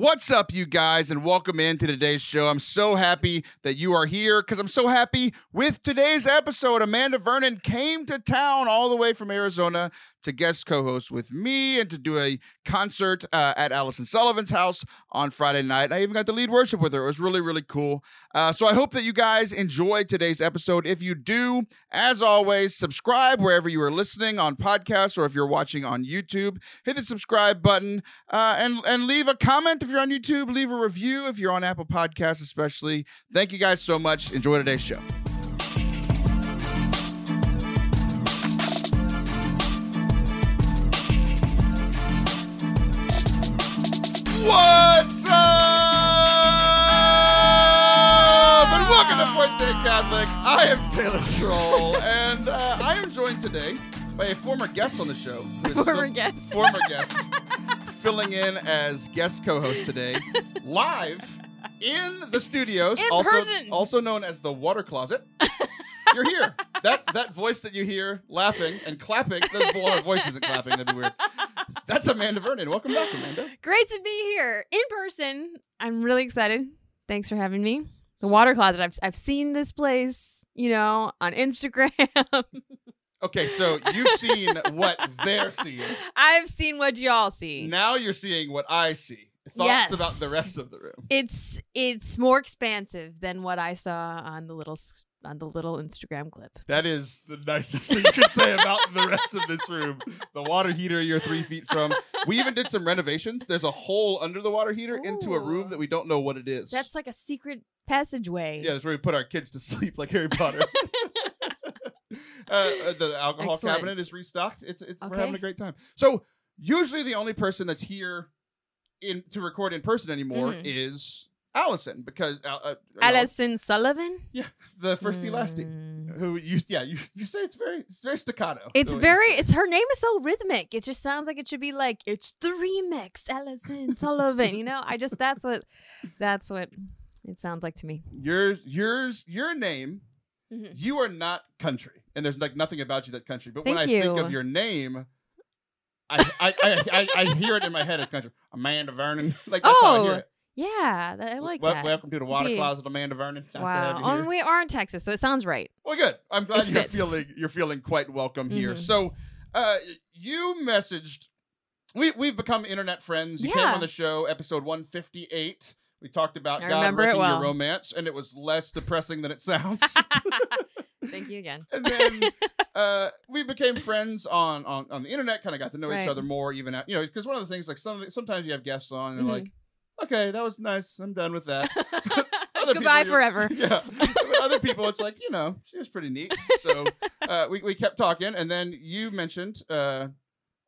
What's up, you guys, and welcome into today's show. I'm so happy that you are here because I'm so happy with today's episode. Amanda Vernon came to town all the way from Arizona to guest co host with me and to do a concert uh, at Allison Sullivan's house on Friday night. I even got to lead worship with her. It was really, really cool. Uh, so I hope that you guys enjoyed today's episode. If you do, as always, subscribe wherever you are listening on podcasts or if you're watching on YouTube. Hit the subscribe button uh, and, and leave a comment if you're on YouTube. Leave a review if you're on Apple Podcasts, especially. Thank you guys so much. Enjoy today's show. What's up? And welcome to Forte Catholic. I am Taylor Schroll, and uh, I am joined today by a former guest on the show. who is Former guest. Former guest. filling in as guest co-host today, live in the studios, In also person. also known as the water closet. You're here. That that voice that you hear laughing and clapping. The well, her voice isn't clapping. That'd be weird. That's Amanda Vernon. Welcome back, Amanda. Great to be here in person. I'm really excited. Thanks for having me. The water closet. I've I've seen this place, you know, on Instagram. Okay, so you've seen what they're seeing. I've seen what y'all see. Now you're seeing what I see. Thoughts Yes. about the rest of the room. It's it's more expansive than what I saw on the little on the little Instagram clip. That is the nicest thing you could say about the rest of this room. The water heater you're three feet from. We even did some renovations. There's a hole under the water heater into a room that we don't know what it is. That's like a secret passageway. yeah, that's where we put our kids to sleep, like Harry Potter. uh, the alcohol Excellent. cabinet is restocked. It's, it's we're having a great time. So usually the only person that's here in to record in person anymore Mhm. is Allison because uh, uh, you know, Sullivan. yeah, the first elastic. Mm. Who you? Yeah, you, you say it's very it's very staccato. It's you very it's her name is so rhythmic. It just sounds like it should be like it's the remix, Allison Sullivan. You know, I just that's what that's what it sounds like to me. Yours, yours, your name. Mhm. You are not country, and there's like nothing about you that country. But when I Thank think of your name, I I, I, I I hear it in my head as country. Amanda Vernon, like that's how I hear Oh, it. Yeah, that, I like Wel- that. Welcome to the water closet, Amanda Vernon. Nice wow. Oh, here. we are in Texas, so it sounds right. Well, good. I'm glad It you're fits. feeling you're feeling quite welcome here. Mhm. So, uh, you messaged. We we've become internet friends. You came on the show, episode 158. We talked about I God wrecking well. your romance, and it was less depressing than it sounds. Thank you again. and then uh, we became friends on, on on the internet. Kind of got to know each other more, even at, you know, because one of the things like some sometimes you have guests on and Mhm. like, okay, that was nice. I'm done with that. Goodbye people, forever. Yeah. Other people, it's like, you know, she was pretty neat. So uh, we, we kept talking. And then you mentioned, uh,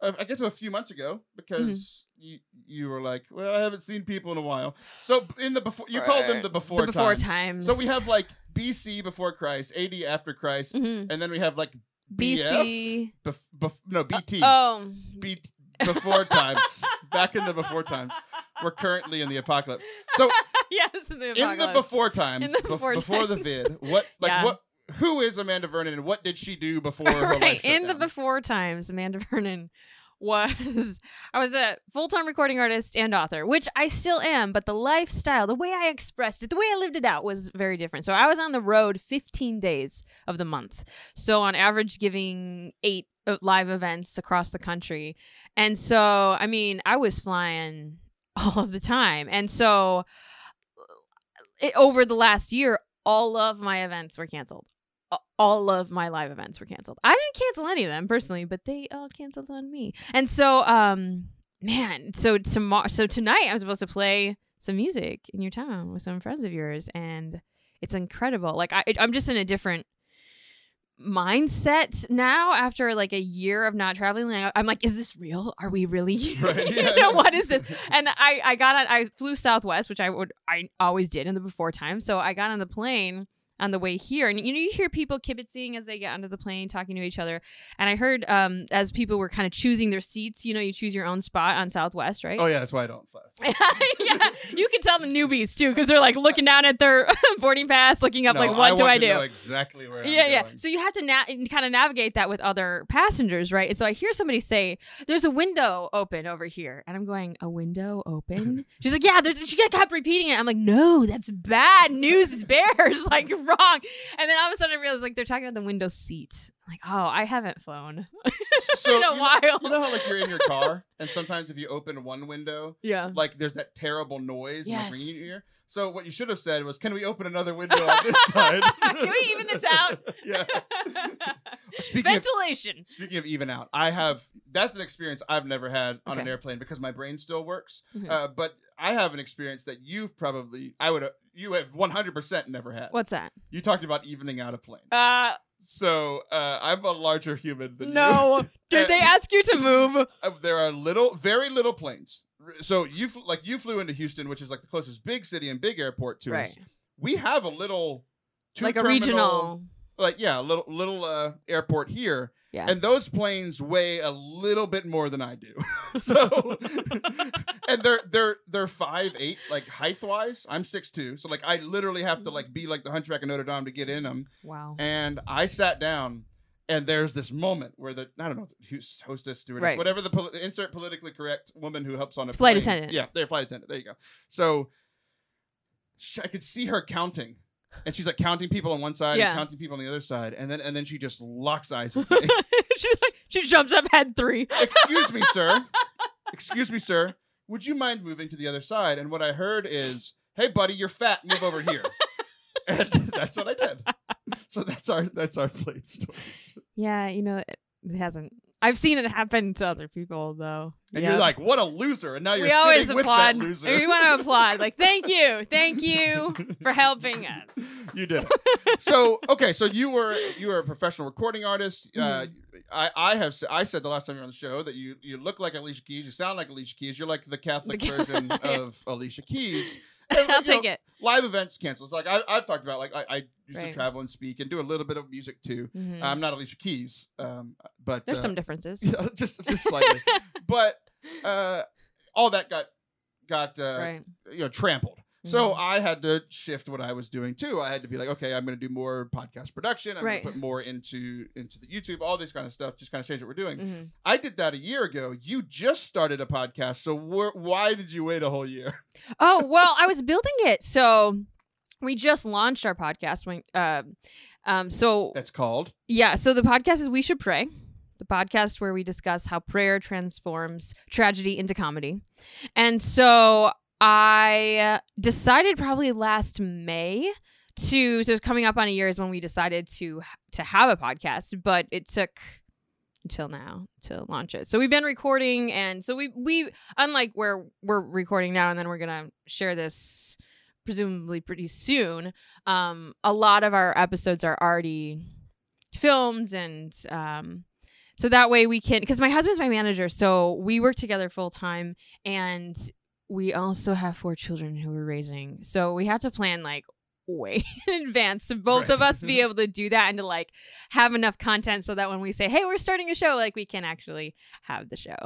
uh, I guess a few months ago, because Mm-hmm. you, you were like, well, I haven't seen people in a while. So in the before, you called them the before the before times. times. So we have like BC before Christ, AD after Christ, Mhm. and then we have like BF, BC. bef, bef, no, BT. Oh, B- before times. Back in the before times. We're currently in the apocalypse. So yes, in the, in the before times, In the bef- before before the vid, what like Yeah. what who is Amanda Vernon and what did she do before her life right in the before times amanda vernon was i was a full-time recording artist and author which i still am but the lifestyle the way i expressed it the way i lived it out was very different. So i was on the road 15 days of the month. So on average giving eight uh, live events across the country. And so i mean i was flying all of the time. And so it, over the last year all of my events were canceled all of my live events were canceled. I didn't cancel any of them personally, but they all canceled on me. And so, um, man, so tomorrow, so tonight I'm supposed to play some music in your town with some friends of yours, and it's incredible. Like I, I'm just in a different mindset now after like a year of not traveling. Like, I'm like, is this real? Are we really? Right, you yeah, know, yeah. what is this? And I, I got on, I flew Southwest, which I would, I always did in the before time. So I got on the plane on the way here, and you know you hear people kibitzing as they get onto the plane, talking to each other. And I heard um, as people were kind of choosing their seats, you know, you choose your own spot on Southwest, right? Oh yeah, that's why I don't fly. yeah, you can tell the newbies too because they're like looking down at their boarding pass, looking up No, like, what do want I do? know exactly where. yeah, I'm yeah. going. So you had to na- kind of navigate that with other passengers, right? And so I hear somebody say, "There's a window open over here," and I'm going, "A window open?" She's like, "Yeah." There's. She kept repeating it. I'm like, "No, that's bad news bears. like wrong." And then all of a sudden I realized like they're talking about the window seat. I'm like, oh, I haven't flown so in a you know- while. You know how like you're in your car and sometimes if you open one window, yeah. like there's that terrible noise and ringing in Yes. your ear. So what you should have said was, "Can we open another window on this side? Can we even this out? yeah. Speaking of Ventilation. speaking of even out, I have that's an experience I've never had on an airplane because my brain still works. Mhm. Uh, but I have an experience that you've probably I would you have 100% never had. What's that? You talked about evening out a plane. Uh, So uh, I'm a larger human than you. no. Did they ask you to move? Uh, there are little, very little planes. So you fl- like you flew into Houston, which is like the closest big city and big airport to us. We have a little, Like a regional. like yeah, a little little uh, airport here, Yeah. and those planes weigh a little bit more than I do. so, and they're they're they're five eight, like height wise. I'm six two, so like I literally have to like be like the Hunchback of Notre Dame to get in them. wow. And I sat down, and there's this moment where the I don't know who's hostess, stewardess, Right. whatever the pol- insert politically correct woman who helps on a Flight plane. attendant. Yeah, they're flight attendant. There you go. So I could see her counting. And she's like counting people on one side Yeah. and counting people on the other side, and then and then she just locks eyes with me. She's like, she jumps up, head three. Excuse me, sir. Excuse me, sir. Would you mind moving to the other side? And what I heard is, "Hey, buddy, you're fat. Move over here." and that's what I did. So that's our that's our plate stories. Yeah, you know, it, it hasn't. I've seen it happen to other people though. And Yeah. you're like, "What a loser!" And now you're we always sitting with applaud. that loser. We want to applaud. Like, thank you, thank you for helping us. you did. it. So okay, so you were you were a professional recording artist. Uh, Mm-hmm. I I have I said the last time you were on the show that you you look like Alicia Keys. You sound like Alicia Keys. You're like the Catholic version of Alicia Keys. I'll you know, take it. Live events canceled. Like I, I've talked about, like I, I used to travel and speak and do a little bit of music too. Mhm. I'm not Alicia Keys, um, but There's uh, some differences. yeah, just just slightly. but uh, all that got got uh, right. you know trampled. So Mhm. I had to shift what I was doing too. I had to be like, okay, I'm going to do more podcast production. I'm Right. going to put more into into the YouTube, all this kind of stuff. Just kind of change what we're doing. Mhm. I did that a year ago. You just started a podcast, so wh- why did you wait a whole year? Oh well, I was building it, so we just launched our podcast. When, uh, um, so That's called. yeah, so the podcast is We Should Pray, the podcast where we discuss how prayer transforms tragedy into comedy. And so I decided probably last May to so coming up on a year is when we decided to to have a podcast, but it took until now to launch it. So we've been recording and so we we unlike where we're recording now and then we're going to share this presumably pretty soon. Um a lot of our episodes are already filmed and um so that way we can because my husband's my manager so we work together full time and we also have four children who we're raising so we had to plan like way in advance to both of us be able to do that and to like have enough content so that when we say hey we're starting a show like we can actually have the show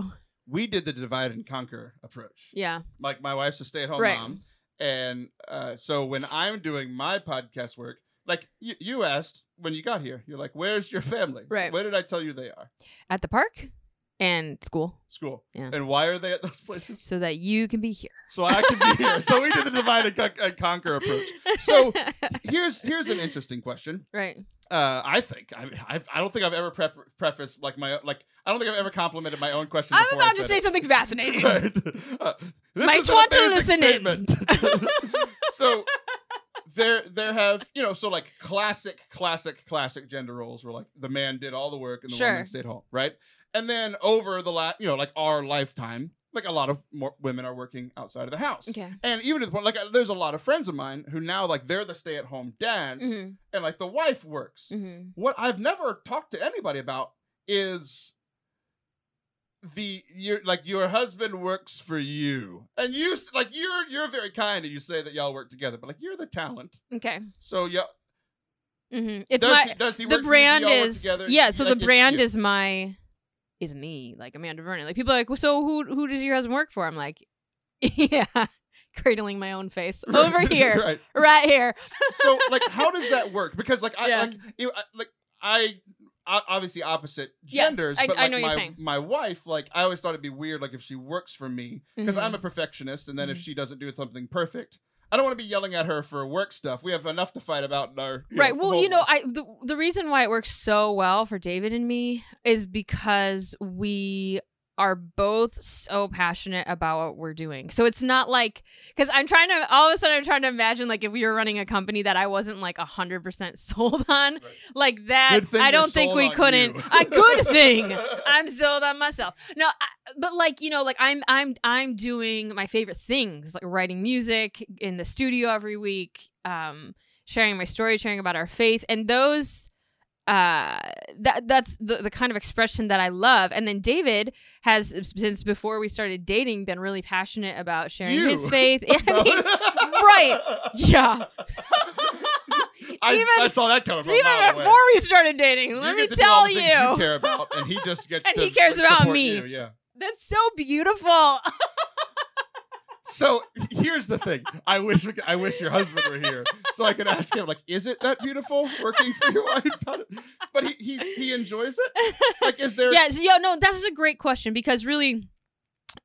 We did the divide and conquer approach. yeah Like my wife's a stay at home Right. mom, and uh, so when I'm doing my podcast work, like you, you asked when you got here, you're like, "Where's your family? Right. where did I tell you they are? at the park and school School. Yeah. And why are they at those places? so that you can be here So I can be here. So we did the divide and, con- and conquer approach. So- Here's here's an interesting question. right Uh, I think I, I I don't think I've ever prep, prefaced like my like I don't think I've ever complimented my own question. i'm about to say it. something fascinating Right. Uh, this Might is an want to listen in. statement. so there there have you know so like classic classic classic gender roles where like the man did all the work and the Sure. woman stayed home, right? And then over the last you know like our lifetime, like a lot of more women are working outside of the house. okay And even to the point, like, uh, there's a lot of friends of mine who now, like, they're the stay-at-home dads, hmm and like the wife works. hmm What I've never talked to anybody about is the your like your husband works for you, and you like you're you're very kind and you say that y'all work together, but like you're the talent, okay so yeah. mm-hmm. It's does, my he, does he the work for you? Do brand work is together? yeah. So Like, the brand is my is me like Amanda Vernon. Like people are like, well, so who who does your husband work for? I'm like, yeah, cradling my own face over here, right. right here. so like how does that work because like i Yeah. like I- like i obviously opposite Yes, genders I- but I like know what you're my my wife like i always thought it'd be weird like if she works for me because Mhm. i'm a perfectionist and then if Mhm. she doesn't do something perfect i don't want to be yelling at her for work stuff we have enough to fight about in our right. know, Well, you know, life. I the, the reason why it works so well for David and me is because we are both so passionate about what we're doing. So it's not like because I'm trying to all of a sudden I'm trying to imagine like if we were running a company that I wasn't like hundred percent sold on, Right. like that. I don't think we couldn't. A good thing. I'm sold on myself. No, I, but like you know, like I'm I'm I'm doing my favorite things, like writing music in the studio every week, um, sharing my story, sharing about our faith, and those. Uh, that that's the the kind of expression that I love. And then David has since before we started dating been really passionate about sharing his faith. I mean, right. Yeah. I, Even- I saw that coming from even before away. we started dating, You let me to do all tell you, you care about and he just gets And he cares about me. you, yeah that's so beautiful. So here's the thing. I wish we I wish your husband were here so I could ask him like, is it that beautiful working for your wife? But he he he enjoys it. Like, is there? yeah, yeah, no, that's a great question because really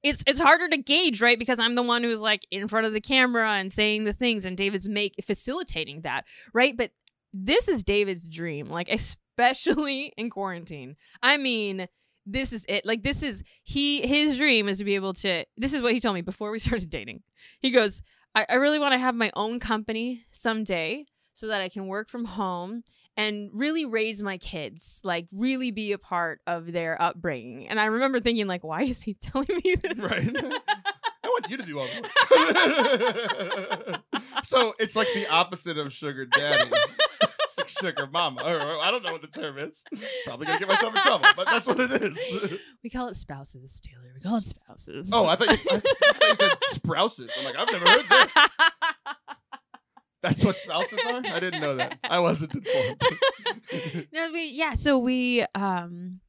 it's it's harder to gauge, right? Because I'm the one who's like in front of the camera and saying the things and David's make facilitating that, right? But this is David's dream, like especially in quarantine. I mean, this is it. Like this is he his dream is to be able to this is what he told me before we started dating. He goes, I, I really want to have my own company someday so that I can work from home and really raise my kids, like really be a part of their upbringing. And I remember thinking, like, why is he telling me this? Right. I want you to do all the work. so it's like the opposite of sugar daddy. Sugar mama. Or, I don't know what the term is. Probably gonna get myself in trouble, but that's what it is. We call it spouses, Taylor. We call it spouses. Oh, I thought you, I thought you said sprouses. I'm like, I've never heard this. That's what spouses are? I didn't know that. I wasn't informed. no, we yeah. So we um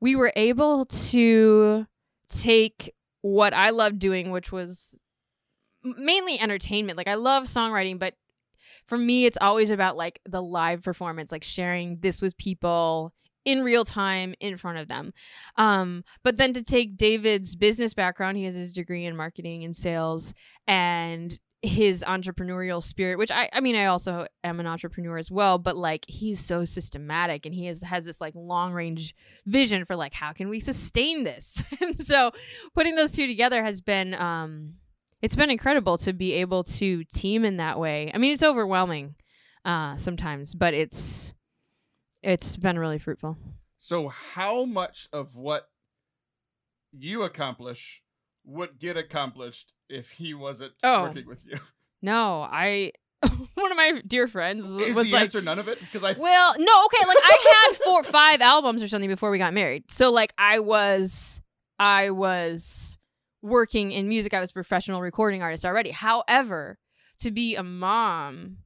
we were able to take what I loved doing, which was mainly entertainment. Like I love songwriting, but for me, it's always about like the live performance, like sharing this with people in real time in front of them. Um, but then to take David's business background, he has his degree in marketing and sales, and his entrepreneurial spirit which i i mean i also am an entrepreneur as well but like he's so systematic and he has has this like long range vision for like how can we sustain this and so putting those two together has been um it's been incredible to be able to team in that way i mean it's overwhelming uh sometimes but it's it's been really fruitful so, how much of what you accomplish would get accomplished if he wasn't Oh. working with you? no i one of my dear friends was, Is was the like answer none of it? Because I Well, no, okay. Like I had four, five albums or something before we got married. So like I was, I was working in music. I was a professional recording artist already. However, to be a mom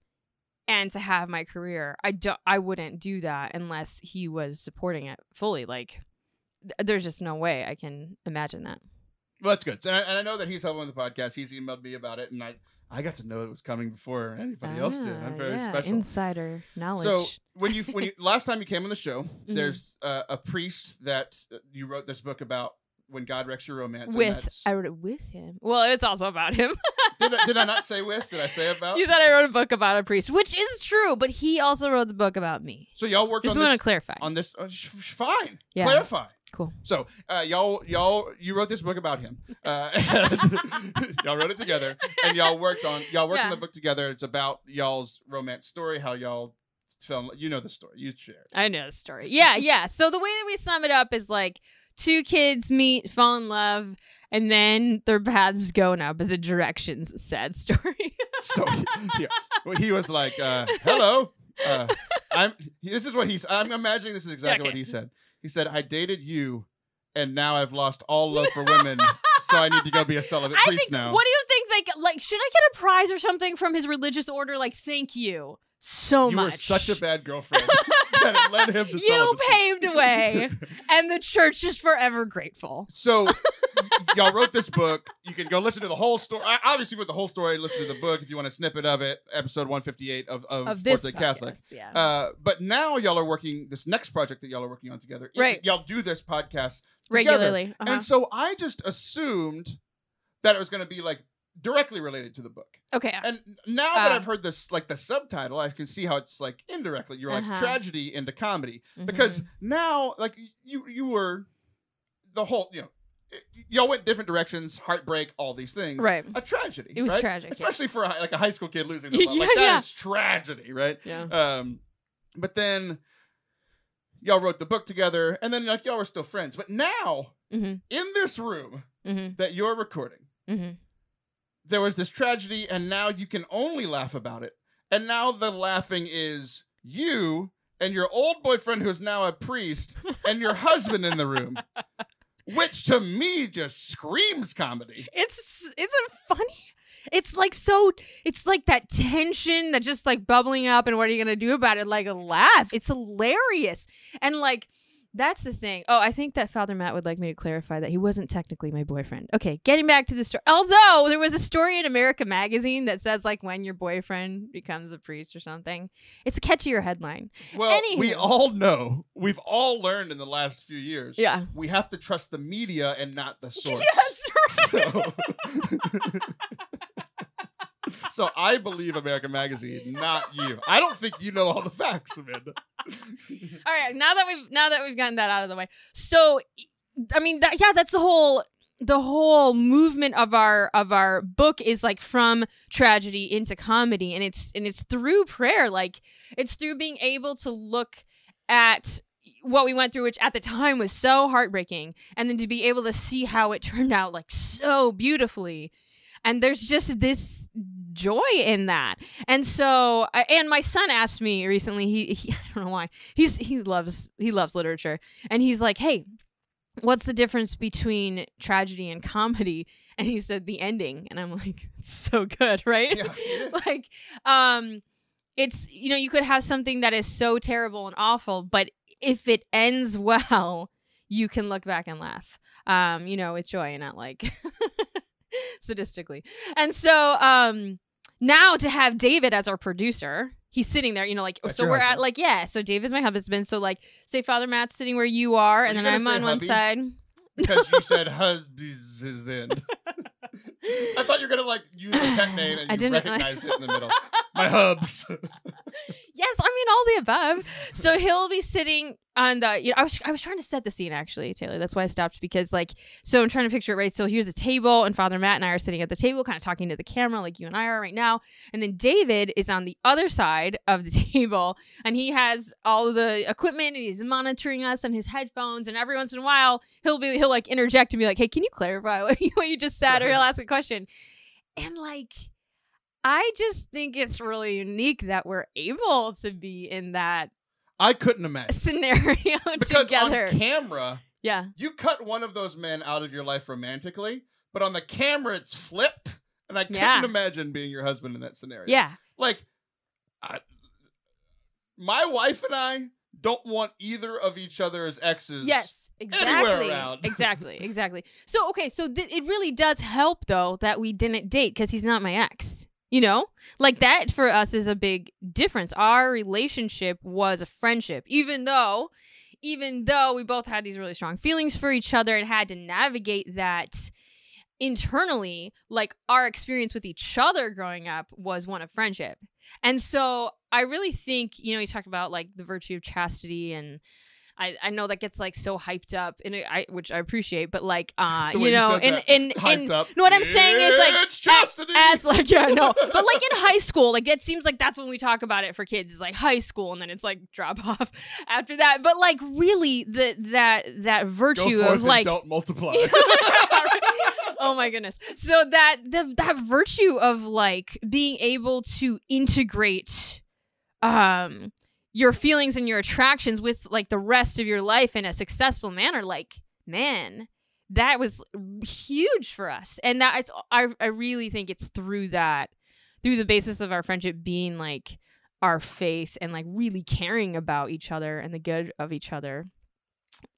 and to have my career, I don't, I wouldn't do that unless he was supporting it fully. Like th- there's just no way I can imagine that. Well, that's good. And I, and I know that he's helping with the podcast. He's emailed me about it, and I I got to know it was coming before anybody else did. I'm Ah, very yeah, special. Insider knowledge. So when you when you last time you came on the show, Mhm. there's uh, a priest that uh, you wrote this book about when God wrecks your romance. with I wrote it with him. Well, it's also about him. did, I, did I not say with? Did I say about? You said I wrote a book about a priest, which is true, but he also wrote the book about me. So y'all worked Just on want this to clarify. on this. Uh, sh- sh- fine. Yeah. Clarify. Cool. So uh, y'all y'all you wrote this book about him. Uh, y'all wrote it together, and y'all worked on y'all worked on the book together. It's about y'all's romance story, how y'all fell. You know the story. You share. I know the story. Yeah, yeah. So the way that we sum it up is like two kids meet, fall in love, and then their paths go in opposite directions. Sad story. So yeah, well, he was like, uh, "Hello, uh, I'm." This is what he's. I'm imagining this is exactly what he said. He said, "I dated you, and now I've lost all love for women, so I need to go be a celibate I priest think. now." What do you think? Like, like, should I get a prize or something from his religious order. Like, thank you so you much. were such a bad girlfriend that it led him to you celibacy. paved the way, and the church is forever grateful. So y'all wrote this book. You can go listen to the whole story. I- Obviously, with the whole story, listen to the book if you want a snippet of it. Episode one fifty eight of of, Of this Day Catholic. yeah. Uh, but now y'all are working this next project that y'all are working on together. Y- Right. y'all do this podcast together. Regularly. Uh-huh. and so I just assumed that it was going to be like directly related to the book. okay. And now that Uh. I've heard this, like the subtitle, I can see how it's like indirectly. You're like Uh-huh. tragedy into comedy because Mhm. now like you you were the whole you know y'all went different directions heartbreak all these things right. a tragedy It was right? tragic, yeah. especially for a, like a high school kid losing their love. Yeah, like that is yeah. tragedy right Yeah. um but then y'all wrote the book together and then like y'all were still friends but now Mm-hmm. in this room Mm-hmm. that you're recording Mm-hmm. There was this tragedy and now you can only laugh about it and now the laughing is you and your old boyfriend who's now a priest and your husband in the room which to me just screams comedy It's isn't funny. It's like so. It's like that tension that just like bubbling up, and what are you gonna do about it? Like laugh. It's hilarious, and like that's the thing. Oh, I think that Father Matt would like me to clarify that he wasn't technically my boyfriend. Okay, getting back to the story. Although there was a story in America Magazine that says like when your boyfriend becomes a priest or something. It's a catchier headline. well we all know we've all learned in the last few years Yeah. we have to trust the media and not the source Yes. Right. so So I believe American Magazine, not you. I don't think you know all the facts, Amanda. All right, now that we've now that we've gotten that out of the way. So I mean that yeah, that's the whole the whole movement of our of our book is like from tragedy into comedy and it's and it's through prayer like it's through being able to look at what we went through which at the time was so heartbreaking and then to be able to see how it turned out like so beautifully and there's just this joy in that. And so and my son asked me recently he, he i don't know why he's he loves he loves literature. And he's like hey what's the difference between tragedy and comedy? And he said the ending. And i'm like it's so good right? Yeah, like um it's you know you could have something that is so terrible and awful but if it ends well you can look back and laugh um you know with joy and not like sadistically and so um now to have david as our producer he's sitting there you know like That's so we're at like yeah so david's my husband so like say father matt's sitting where you are Were and you then i'm on say one side because you said in. I thought you were gonna like use a pet name and I you didn't- recognized it in the middle. My hubs. Yes, I mean all the above. So he'll be sitting on the. You know, I was I was trying to set the scene actually, Taylor. That's why I stopped because like so I'm trying to picture it right. So here's a table, and Father Matt and I are sitting at the table, kind of talking to the camera, like you and I are right now. And then David is on the other side of the table, and he has all the equipment, and he's monitoring us on his headphones. And every once in a while, he'll be he'll like interject and be like, "Hey, can you clarify what you, what you just said?" Or he'll ask a question, and like. I just think it's really unique that we're able to be in that I couldn't imagine scenario because together. on camera yeah. you cut one of those men out of your life romantically, but on the camera it's flipped, and I couldn't Yeah. imagine being your husband in that scenario. Yeah. like I, my wife and I don't want either of each other as exes. Yes. Exactly. around. exactly. Exactly. So okay, so th- it really does help though that we didn't date because he's not my ex. You know, like that for us is a big difference. Our relationship was a friendship, even though, even though we both had these really strong feelings for each other and had to navigate that internally. Like our experience with each other growing up was one of friendship, and so I really think you know you talk about like the virtue of chastity and I, I know that gets like so hyped up and I which I appreciate, but like uh you you know said in that, in Hyped in up. know what I'm saying is, like, chastity. as like yeah no but like in high school like it seems like that's when we talk about it for kids is like high school and then it's like drop off after that but like really the that that virtue of and like don't multiply. oh my goodness so that the that virtue of like being able to integrate um your feelings and your attractions with like the rest of your life in a successful manner like man that was huge for us. And that it's i, I really think it's through that through the basis of our friendship being like our faith and like really caring about each other and the good of each other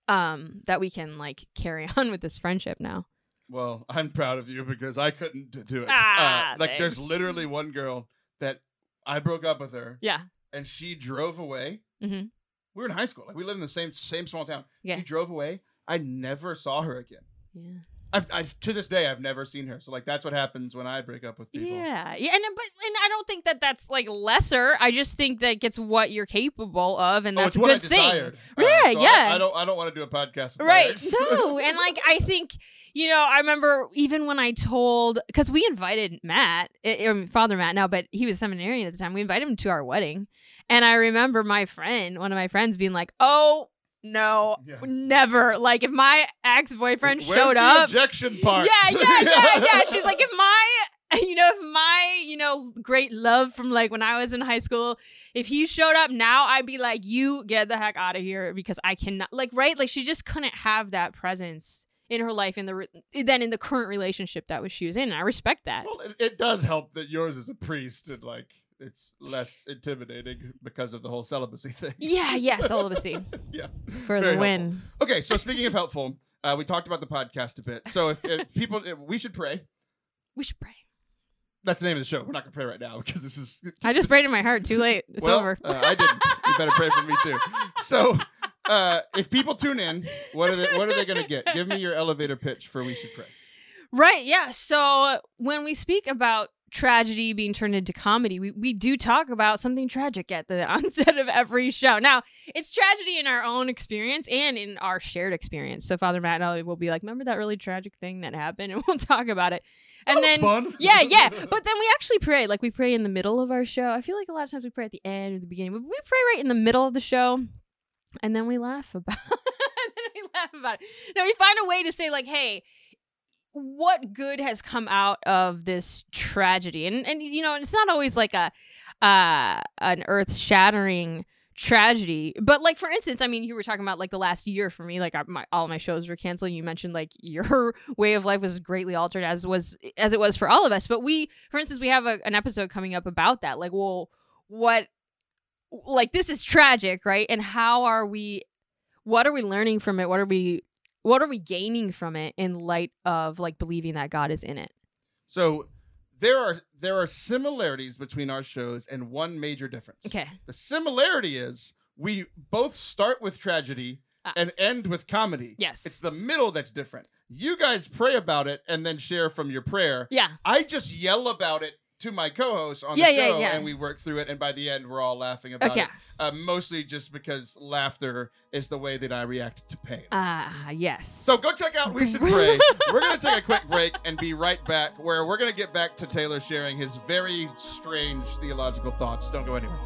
um that we can like carry on with this friendship now. Well, I'm proud of you because I couldn't do it. Ah, uh, like, there's literally one girl that I broke up with her, yeah and she drove away. Mhm. We were in high school. Like, we lived in the same same small town. Yeah. She drove away. I never saw her again. yeah I've, I've to this day I've never seen her. So like that's what happens when I break up with people. Yeah, yeah, and but and I don't think that that's like lesser. I just think that it's what you're capable of, and Oh, that's it's a what good I thing. desired. Uh, Yeah, so I- yeah. I, don't I don't want to do a podcast. Right? No, and like I think you know, I remember even when I told because we invited Matt, I, I mean, Father Matt now, but he was seminarian at the time. We invited him to our wedding, and I remember my friend, one of my friends, being like, "Oh." No, Yeah. never. Like if my ex boyfriend showed the up, Objection part. yeah, yeah, yeah, yeah. She's like, if my, you know, if my, you know, great love from like when I was in high school, if he showed up now, I'd be like, you get the heck out of here because I cannot, like, right? Like, she just couldn't have that presence in her life in the re- then in the current relationship that was she was in. And I respect that. Well, it, it does help that yours is a priest and like it's less intimidating because of the whole celibacy thing. Yeah, yeah, celibacy yeah. for Very the win. Okay, so speaking of helpful, uh, we talked about the podcast a bit. So if, if people, if we should pray. We should pray. That's the name of the show. We're not gonna pray right now because this is. I just prayed in my heart. Too late. It's well, over. uh, I didn't. You better pray for me too. So, uh, if people tune in, what are they? What are they gonna get? Give me your elevator pitch for we should pray. Right, yeah. So when we speak about tragedy being turned into comedy, we, we do talk about something tragic at the onset of every show. Now, it's tragedy in our own experience and in our shared experience. So Father Matt and I will be like, remember that really tragic thing that happened? And we'll talk about it. And then fun. yeah, yeah. But then we actually pray. Like we pray in the middle of our show. I feel like a lot of times we pray at the end or the beginning, but we pray right in the middle of the show, and then we laugh about. and then we laugh about it. Now we find a way to say like, hey. What good has come out of this tragedy? And and you know, it's not always like a uh an earth shattering tragedy but like for instance i mean you were talking about like the last year for me like my all my shows were canceled. You mentioned like your way of life was greatly altered as was as it was for all of us. But we for instance we have a, an episode coming up about that like well what like this is tragic right? And how are we what are we learning from it? What are we what are we gaining from it in light of like believing that god is in it So there are there are similarities between our shows and one major difference. okay The similarity is we both start with tragedy Ah. and end with comedy. yes It's the middle that's different. You guys pray about it and then share from your prayer. yeah I just yell about it to my co-host on Yeah, the show, yeah. and we work through it. And by the end, we're all laughing about okay it. Uh, mostly just because laughter is the way that I react to pain. ah yes So go check out We Should Pray. we're to take a quick break and be right back, where we're to get back to Taylor sharing his very strange theological thoughts. Don't go anywhere.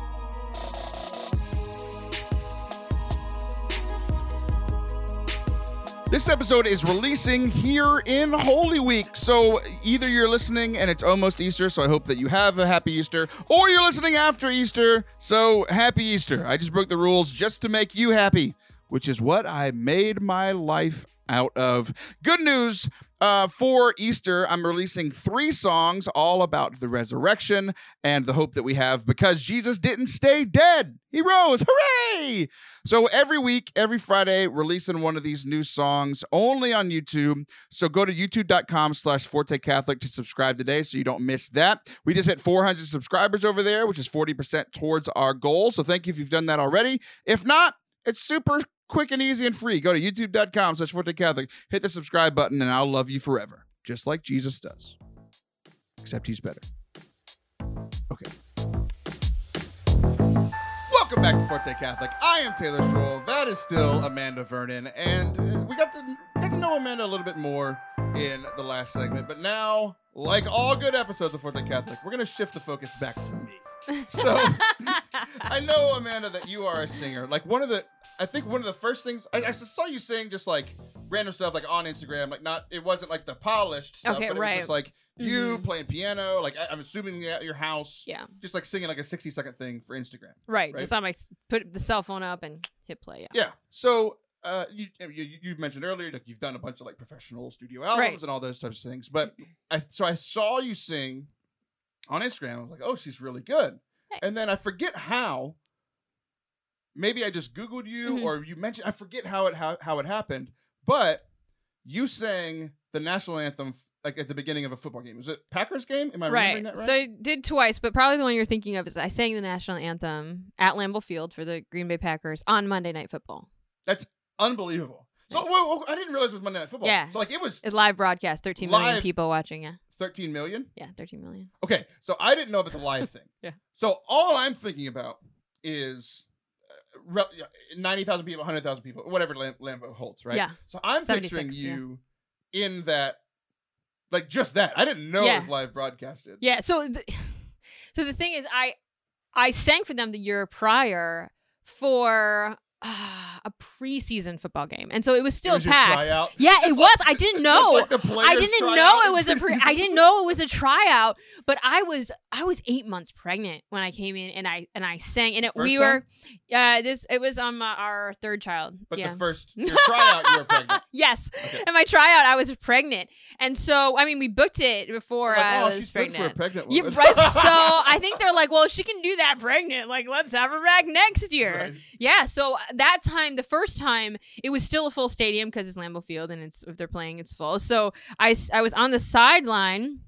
This episode is releasing here in Holy Week. So either you're listening and it's almost Easter, so I hope that you have a happy Easter, or you're listening after Easter, so happy Easter. I just broke the rules just to make you happy, which is what I made my life out of. Good news. Uh, for Easter, I'm releasing three songs all about the resurrection and the hope that we have because Jesus didn't stay dead. He rose. Hooray! So every week, every Friday, releasing one of these new songs only on YouTube. So go to youtube.com slash Forte Catholic to subscribe today so you don't miss that. We just hit 400 subscribers over there, which is 40% towards our goal. So thank you if you've done that already. If not, it's super quick and easy and free. Go to youtube.com slash Forte Catholic, hit the subscribe button, and I'll love you forever, just like Jesus does. Except he's better. Okay. Welcome back to Forte Catholic. I am Taylor Stroll. That is still Amanda Vernon, and we got to got to know Amanda a little bit more in the last segment. But now, like all good episodes of Forte Catholic, we're gonna shift the focus back to me. So I know Amanda that you are a singer. Like one of the, I think one of the first things I, I saw you sing just like random stuff like on Instagram. Like not, it wasn't like the polished stuff, Okay, but it right. was just like you Mhm. playing piano. Like I, I'm assuming at your house yeah just like singing like a 60 second thing for Instagram. right, Right? just on my s- put the cell phone up and hit play yeah Yeah. So uh, you, you you mentioned earlier like you've done a bunch of like professional studio albums Right. and all those types of things. But I so I saw you sing on Instagram. I was like, oh, she's really good. And then I forget how. Maybe I just Googled you Mhm. or you mentioned. I forget how it how, how it happened, but you sang the national anthem like at the beginning of a football game. Was it Packers game? Am I remembering Right. that right? So I did twice, but probably the one you're thinking of is I sang the national anthem at Lambeau Field for the Green Bay Packers on Monday Night Football. That's unbelievable. So Thanks. whoa, whoa, I didn't realize it was Monday Night Football. Yeah. So like it was A live broadcast, 13 million Live- people watching. Yeah. 13 million. Yeah, 13 million. Okay, so I didn't know about the live thing. Yeah. So all I'm thinking about is uh, re- yeah, 90,000 people, 100,000 people, whatever Lam- Lambeau holds, right? Yeah. So I'm 76, picturing you in that, like just that. I didn't know it Yeah. was live broadcasted. Yeah. So, the, so the thing is, I I sang for them the year prior for uh, a preseason football game, and so it was still It was packed. Yeah, Just it like- was. I didn't know. like I didn't know it was a pre- I didn't know it was a tryout, but I was I was 8 months pregnant when I came in and I and I sang and it, First we time? were uh this it was um uh, our third child. But yeah. the first your tryout, you were pregnant. yes. Okay. And my tryout I was pregnant. And so I mean we booked it before Like, I oh, was she's pregnant. for a pregnant Yeah, right. So I think they're like, well, she can do that pregnant. Like, let's have her back next year. Right. Yeah. So uh, that time, the first time, it was still a full stadium because it's Lambeau Field and it's if they're playing, it's full. So I, I was on the sideline,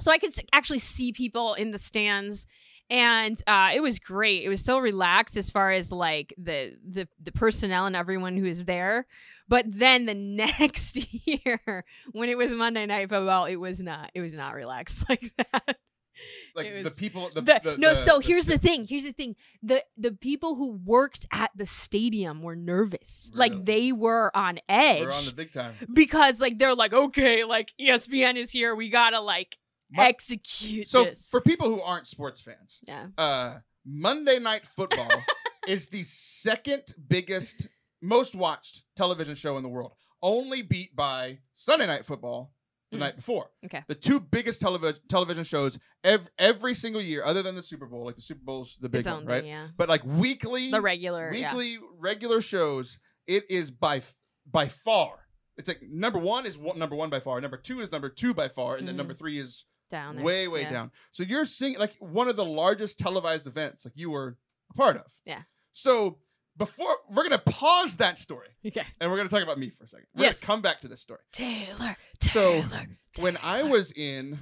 so I could actually see people in the stands. And uh, it was great. It was so relaxed as far as like the the the personnel and everyone who was there. But then the next year, when it was Monday Night Football, it was not. It was not relaxed like that. like it the people. The, The- the- no, the- so here's the thing. Here's the thing. The the people who worked at the stadium were nervous. Really? Like they were on edge We're on the big time. because like they're like, okay, like ESPN is here. We gotta like My- execute So this. for people who aren't sports fans, yeah. uh, Monday Night Football is the second biggest, most watched television show in the world, only beat by Sunday Night Football the Mm. night before. Okay. The two biggest television television shows ev- every single year, other than the Super Bowl. Like the Super Bowl's the big Its one, right? thing, yeah. But like weekly, The regular, yeah. weekly regular shows, it is by f- by far. It's like number one is one, number one by far. Number two is number two by far, and then Mhm. number three is Down there. way way yeah. down. So you're seeing like one of the largest televised events like you were a part of. Yeah. So before we're gonna pause that story Okay. and we're gonna talk about me for a second. We're Yes. gonna come back to this story. Taylor. Taylor. So, Taylor. When I was in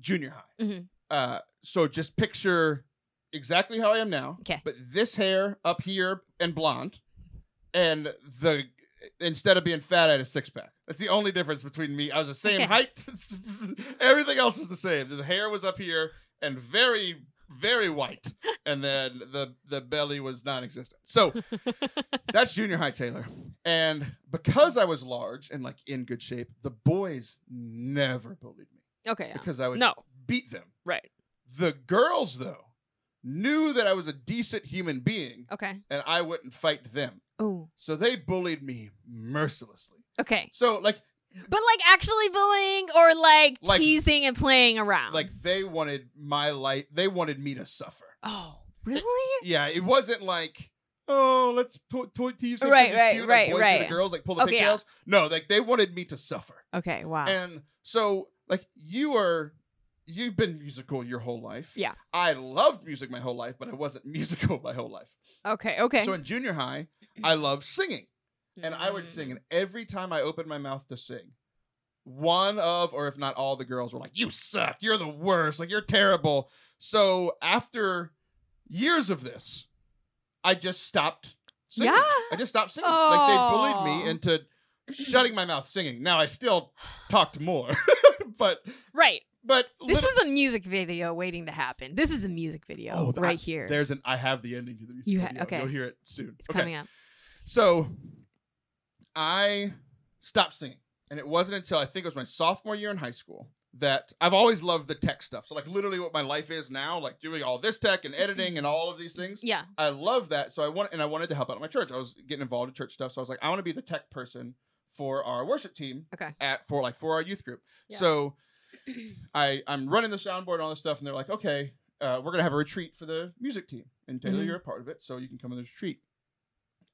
junior high, Mhm. uh, so just picture exactly how I am now. Okay. But this hair up here and blonde, and the instead of being fat, I had a six pack. That's the only difference between me. I was the same Okay. height. Everything else was the same. The hair was up here and very, very white, and then the the belly was non-existent. So that's junior high Taylor. And because I was large and like in good shape, the boys never bullied me okay. Yeah. because I would No. beat them. Right. The girls, though, knew that I was a decent human being Okay. and I wouldn't fight them. Oh. So they bullied me mercilessly. Okay. So like But like actually bullying or like, Like- teasing and playing around. like they wanted my life they wanted me to suffer. oh, really? Yeah, it wasn't like oh, let's to- to- tease Right, right, cute, right, like boys right. the girls like pull the Okay, yeah. pigtails. No, like they wanted me to suffer. Okay. Wow. And so like you are you've been musical your whole life. Yeah. I loved music my whole life, but I wasn't musical my whole life. okay. Okay. So in junior high, I loved singing. And I would Mm. sing, and every time I opened my mouth to sing, one of, or if not all, the girls were like, You suck. You're the worst. Like, you're terrible. So after years of this, I just stopped singing. Yeah. I just stopped singing. Like, they bullied me into shutting my mouth singing. Now, I still talked more, but, Right. but This is a music video waiting to happen. This is a music video Oh, right I- here. there's an, I have the ending to the music You ha- video. okay. You'll hear it soon. It's okay. coming up. So I stopped singing. And it wasn't until I think it was my sophomore year in high school that I've always loved the tech stuff. So like literally what my life is now, like doing all this tech and editing and all of these things. Yeah. I love that. So I want and I wanted to help out at my church. I was getting involved in church stuff. So I was like, I want to be the tech person for our worship team Okay. at for like for our youth group. Yeah. So I I'm running the soundboard and all this stuff, and they're like, okay, uh, we're gonna have a retreat for the music team, and Taylor, Mhm. you're a part of it, so you can come in the retreat.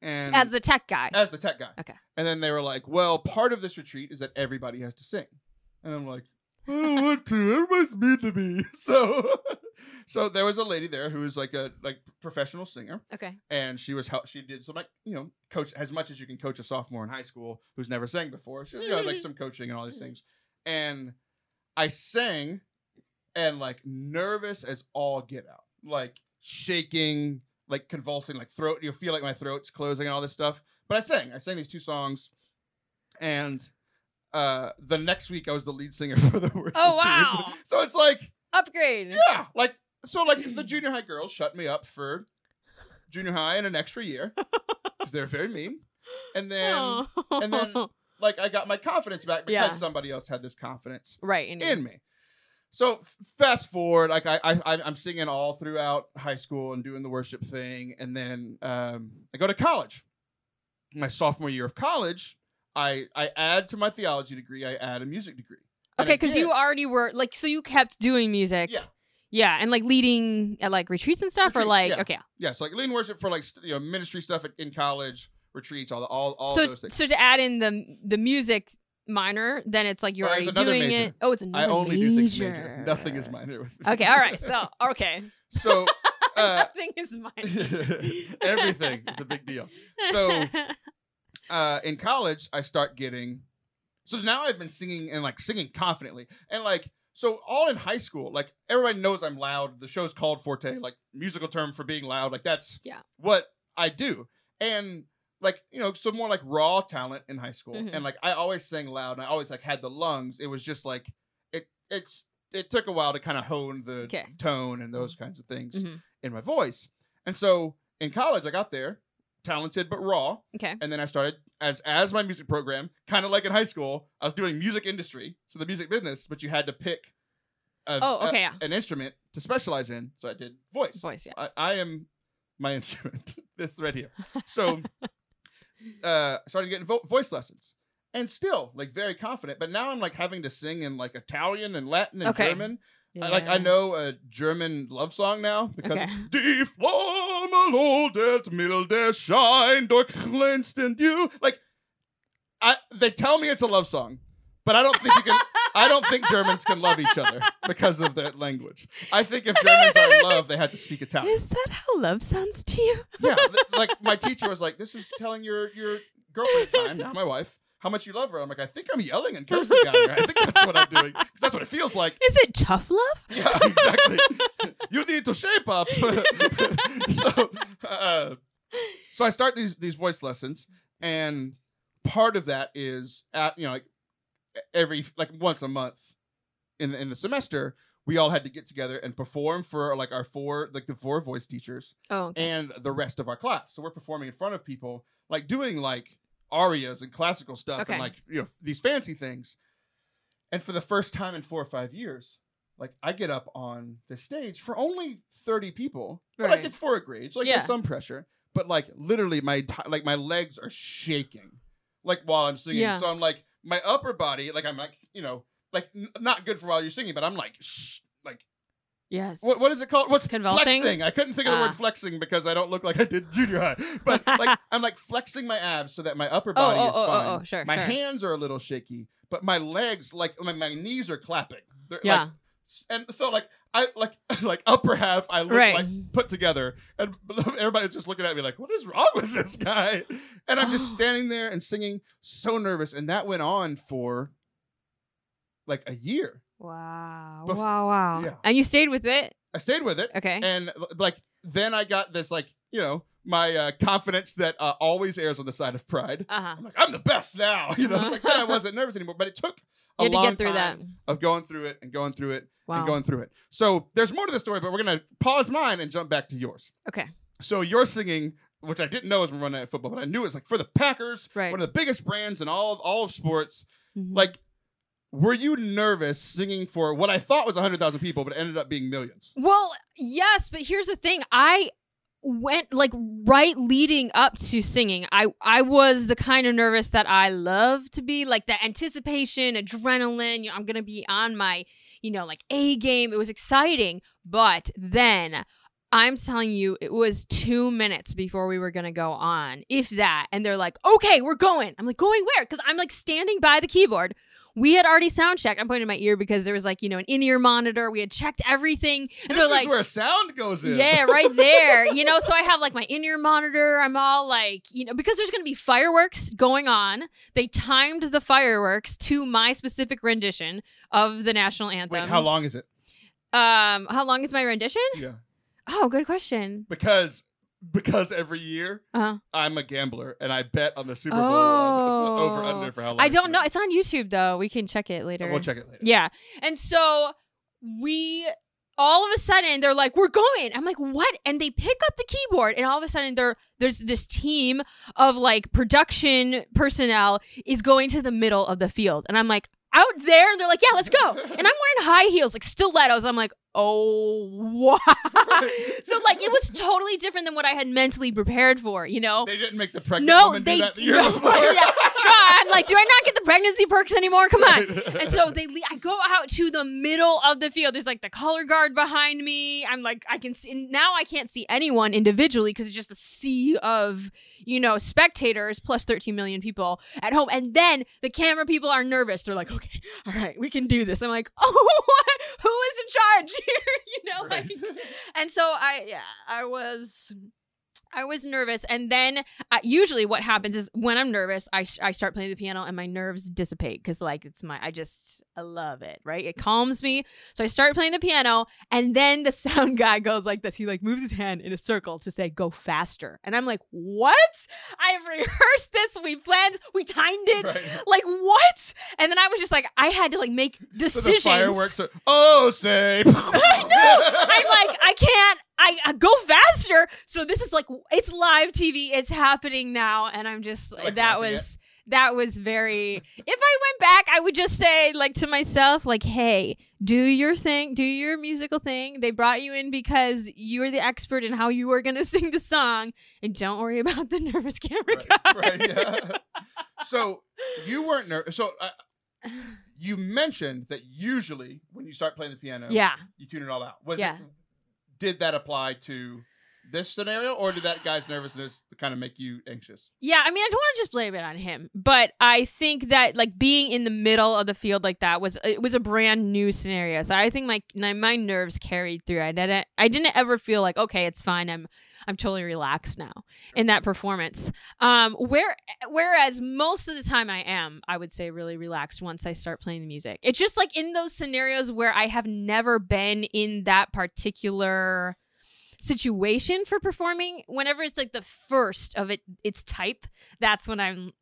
And As the tech guy. as the tech guy. Okay. And then they were like, well, part of this retreat is that everybody has to sing. And I'm like, I don't want to. Everybody's mean to me. So, so there was a lady there who was like a like professional singer, Okay. and she was help. She did some like you know coach as much as you can coach a sophomore in high school who's never sang before. She you know like some coaching and all these things. And I sang, and like nervous as all get out, like shaking, like convulsing, like throat. You feel like my throat's closing and all this stuff. But I sang. I sang these two songs, and uh the next week I was the lead singer for the worship Oh, team. wow. So it's like Upgrade. yeah, like so like the junior high girls shut me up for junior high and an extra year because they're very mean. And then Oh. and then- like I got my confidence back because Yeah. somebody else had this confidence right in, in me. So fast forward, like I, I I'm singing all throughout high school and doing the worship thing, and then um, I go to college. My sophomore year of college, I I add to my theology degree, I add a music degree. And Okay, because you already were like, so you kept doing music. Yeah. Yeah, and like leading at like retreats and stuff, or like yeah. okay. Yeah, so like lean worship for like you know ministry stuff at- in college, retreats, all the, all all so those things. so to add in the the music minor, then it's like you're there's already doing major. it. Oh, it's another I only do things major. major. Nothing is minor. with me. Okay, all right. So okay, so uh, nothing is minor. everything is a big deal. So uh, in college, I start getting. So now I've been singing and like singing confidently, and like so all in high school, like everybody knows I'm loud. The show's called Forte, like musical term for being loud. Like that's Yeah. what I do, and like you know, so more like raw talent in high school, Mhm. and like I always sang loud, and I always like had the lungs. It was just like it. It's it took a while to kind of hone the Okay. tone and those kinds of things Mhm. in my voice. And so in college, I got there, talented but raw. okay. And then I started as as my music program, kind of like in high school. I was doing music industry, so the music business, but you had to pick. A, Oh, a- okay, yeah. an instrument to specialize in. So I did voice. Voice, yeah. I, I am my instrument. this right here. So uh started getting vo- voice lessons. And still, like very confident, but now I'm like having to sing in like Italian and Latin and Okay. German. I, like I know a German love song now because Okay. Die Flamme lodert milde Schein durchglänzt in you. Like I they tell me it's a love song, but I don't think you can I don't think Germans can love each other because of that language. I think if Germans are in love, they have to speak Italian. Is that how love sounds to you? Yeah, th- like my teacher was like, "This is telling your your girlfriend time, now my wife, how much you love her." I'm like, "I think I'm yelling and cursing at her. I think that's what I'm doing because that's what it feels like." Is it tough love? Yeah, exactly. you need to shape up. so, uh, so I start these these voice lessons, and part of that is at you know like every like once a month in the, in the semester we all had to get together and perform for like our four like the four voice teachers Oh, okay. and the rest of our class. So we're performing in front of people, like doing like arias and classical stuff Okay. and like you know these fancy things. And for the first time in four or five years, like I get up on the stage for only thirty people. But, Like it's for a grade, so like Yeah. there's some pressure. But like literally, my enti- like my legs are shaking, like while I'm singing. Yeah. So I'm like my upper body, like I'm like you know like n- not good for while you're singing, but I'm like shh, like yes. what, what is it called? What's Convulsing? flexing? I couldn't think of the Ah. word flexing because I don't look like I did junior high. But like I'm like flexing my abs so that my upper Oh, body oh, is oh, oh, fine. oh, sure, my sure. hands are a little shaky, but my legs, like my, my knees are clapping. They're, like, Yeah. s- and so like I like like upper half I look Right. like put together, and everybody's just looking at me like, what is wrong with this guy? And I'm just standing there and singing, so nervous, and that went on for like a year. Wow. Bef- wow. Wow. yeah. And you stayed with it. I stayed with it. Okay. and like then I got this like you know my uh, confidence that uh, always airs on the side of pride. Uh huh. I'm like I'm the best now, you know. It's like then I wasn't nervous anymore, but it took a You had to long get through that. time of going through it and going through it Wow. and going through it. So there's more to the story, but we're gonna pause mine and jump back to yours. Okay. So you're singing, which I didn't know was Monday Night Football, but I knew it was like for the Packers, Right. one of the biggest brands in all all of sports. Mhm. Like, were you nervous singing for what I thought was hundred thousand people, but it ended up being millions? Well, yes, but here's the thing. I went like right leading up to singing. I I was the kind of nervous that I love to be, like the anticipation, adrenaline, you know, I'm to be on my, you know, like A game. It was exciting, but then I'm telling you, it was two minutes before we were gonna go on, if that. And they're like, okay, we're going. I'm like, going where? Because I'm like standing by the keyboard we had already sound checked. I'm pointing in my ear because there was like, you know, an in ear monitor. We had checked everything. And This they're is like, where sound goes in. yeah, right there. You know, so I have like my in ear monitor. I'm all like, you know, because there's going to be fireworks going on. They timed the fireworks to my specific rendition of the national anthem. Wait, how long is it? Um, how long is my rendition? Yeah. Oh, good question. Because because every year Uh, I'm a gambler and I bet on the Super Bowl Oh. over under for how long. I don't know. It's on YouTube though. We can check it later. We'll check it later. Yeah. And so we all of a sudden they're like, We're going. I'm like, what? And they pick up the keyboard and all of a sudden there there's this team of like production personnel is going to the middle of the field. And I'm like, out there, and they're like, Yeah, let's go. And I'm wearing high heels, like stilettos. I'm like, oh wow. so like it was totally different than what I had mentally prepared for, you know? They didn't make the pregnant No, woman they do that the do year not. before. Yeah. I'm like, do I not get the pregnancy perks anymore? Come on. And so they, le- I go out to the middle of the field. There's like the color guard behind me. I'm like, I can see now. I can't see anyone individually because it's just a sea of you know spectators plus 13 million people at home. And then the camera people are nervous. They're like, okay, all right, we can do this. I'm like, oh, what? who is in charge here? you know, Right. like, and so I, yeah, I was. I was nervous, and then uh, usually what happens is when I'm nervous, I, sh- I start playing the piano, and my nerves dissipate because like it's my I just I love it, right? It calms me. So I start playing the piano, and then the sound guy goes like this. He like moves his hand in a circle to say "go faster," and I'm like, "What? I've rehearsed this. We planned. We timed it. Right. Like what?" And then I was just like, I had to like make So decisions. the fireworks are, oh, say. I know. I'm like, I can't. I, I go faster. So this is like, it's live TV. It's happening now, and I'm just Like that was that was very. If I went back, I would just say like to myself, like, hey, do your thing, do your musical thing. They brought you in because you're the expert in how you are going to sing the song, and don't worry about the nervous camera right, guy. right, yeah. So you weren't nervous. So uh, you mentioned that usually when you start playing the piano, yeah. you tune it all out. Was Yeah. it, did that apply to this scenario, or did that guy's nervousness kind of make you anxious? Yeah, I mean, I don't want to just blame it on him, but I think that like being in the middle of the field like that was it was a brand new scenario. So I think my my, nerves carried through. I didn't I didn't ever feel like okay, it's fine. I'm I'm totally relaxed now in that performance. Um, where whereas most of the time I am, I would say really relaxed once I start playing the music. It's just like in those scenarios where I have never been in that particular situation for performing whenever it's like the first of it its type that's when i'm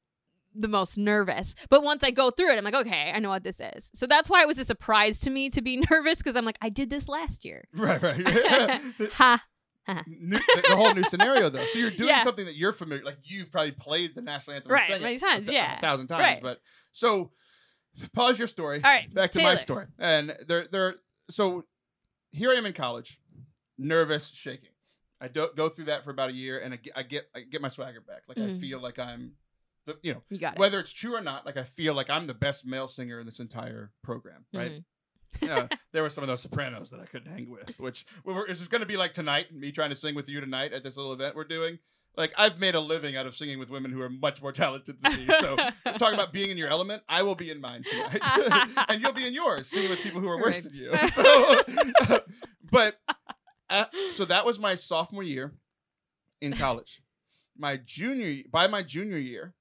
the most nervous but once i go through it i'm like okay i know what this is so that's why it was a surprise to me to be nervous because i'm like i did this last year Right, right. ha uh-huh. new, the, the whole new scenario, though. So you're doing Yeah. something that you're familiar. Like you've probably played the national anthem, Right, many times, a, th- yeah. a thousand times. Right. But so pause your story. all right back to Taylor. my story. And there, there. So here I am in college, nervous, shaking. I don't go through that for about a year, and I get, I get, I get my swagger back. Like I Mhm. feel like I'm, the, you know, you got it whether it's true or not. Like I feel like I'm the best male singer in this entire program. Right. Mhm. uh, there were some of those Sopranos that I couldn't hang with, which we were, is going to be like tonight. Me trying to sing with you tonight at this little event we're doing. Like I've made a living out of singing with women who are much more talented than me. So talking about being in your element, I will be in mine tonight, and you'll be in yours, singing with people who are worse than you. So, but uh, so that was my sophomore year in college. My junior, by my junior year.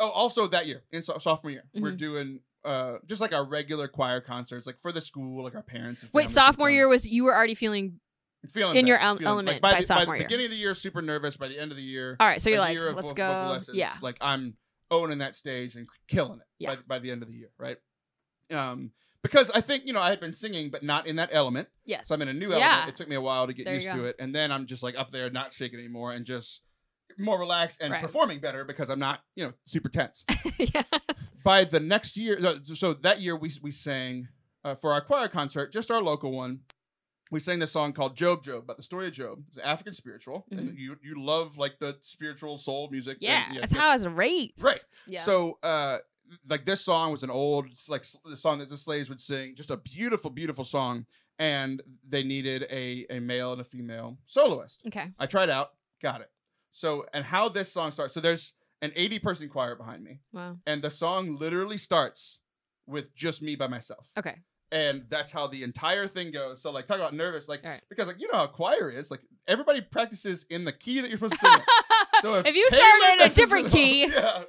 Oh, also that year in so- sophomore year, we're Mhm. doing uh just like our regular choir concerts, like for the school, like our parents. And wait sophomore year was you were already feeling feeling in better, your el- feeling- element by, by the, sophomore the year. beginning of the year, super nervous. By the end of the year, all right so you're like let's go vocal lessons, yeah like I'm owning that stage and killing it Yeah. by, by the end of the year, right? Um, because I think you know I had been singing, but not in that element. yes So I'm in a new yeah element. It took me a while to get There used to it, and then I'm just like up there, not shaking anymore, and just more relaxed and Right. performing better because I'm not you know super tense. yes By the next year, so- that year we we sang uh, for our choir concert, just our local one. We sang this song called Job Job about the story of Job. It's an African spiritual, and you you love like the spiritual soul music. Mm-hmm. yeah and, that's how I was raised Right. yeah So, uh, like this song was an old, like the song that the slaves would sing, just a beautiful, beautiful song, and they needed a a male and a female soloist. okay I tried out, got it. So, and how this song starts. So there's an 80 person choir behind me, wow and the song literally starts with just me by myself. Okay. And that's how the entire thing goes. So like talk about nervous, like right. because like you know how choir is, like everybody practices in the key that you're supposed to sing. So if, if you Taylor start in a different key, yeah.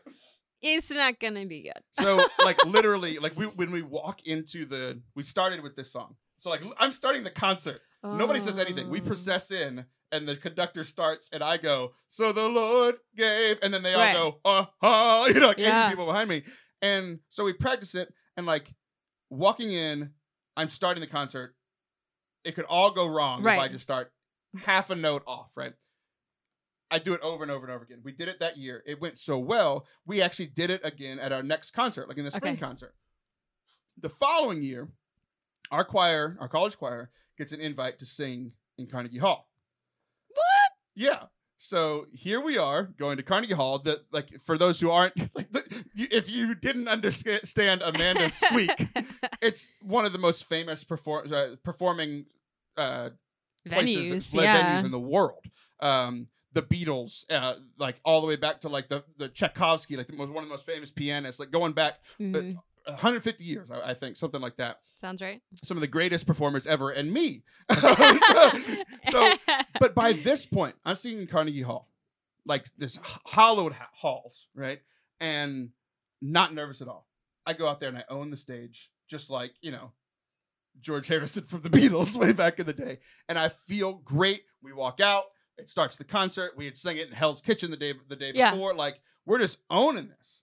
It's not gonna be good. So like literally, like we when we walk into the, we started with this song. So like I'm starting the concert. Nobody says anything. We Oh. process in, and the conductor starts, and I go, "So the Lord gave," and then they all Right. go, "Uh huh," you know, like Yeah. 80 people behind me, and so we practice it, and like walking in, I'm starting the concert. It could all go wrong if I Right. just start half a note off, right? I do it over and over and over again. We did it that year. It went so well. We actually did it again at our next concert, like in the spring Okay. concert. The following year, our choir, our college choir, gets an invite to sing in Carnegie Hall. What? Yeah. So here we are going to Carnegie Hall. That like for those who aren't like, the, you, if you didn't understand Amanda's squeak, it's one of the most famous perform uh, performing uh, places, venues. live yeah. venues in the world. Um, the Beatles, uh, like all the way back to like the the Tchaikovsky, like the most one of the most famous pianists, like going back Mhm. 150 years, I, I think, something like that. Sounds right. Some of the greatest performers ever, and me. so, so, but by this point, I'm singing Carnegie Hall, like this hollowed ha- halls, right? And not nervous at all. I go out there and I own the stage, just like you know George Harrison from the Beatles way back in the day, and I feel great. We walk out. It starts the concert. We had sung it in Hell's Kitchen the day the day Yeah. before. Like we're just owning this.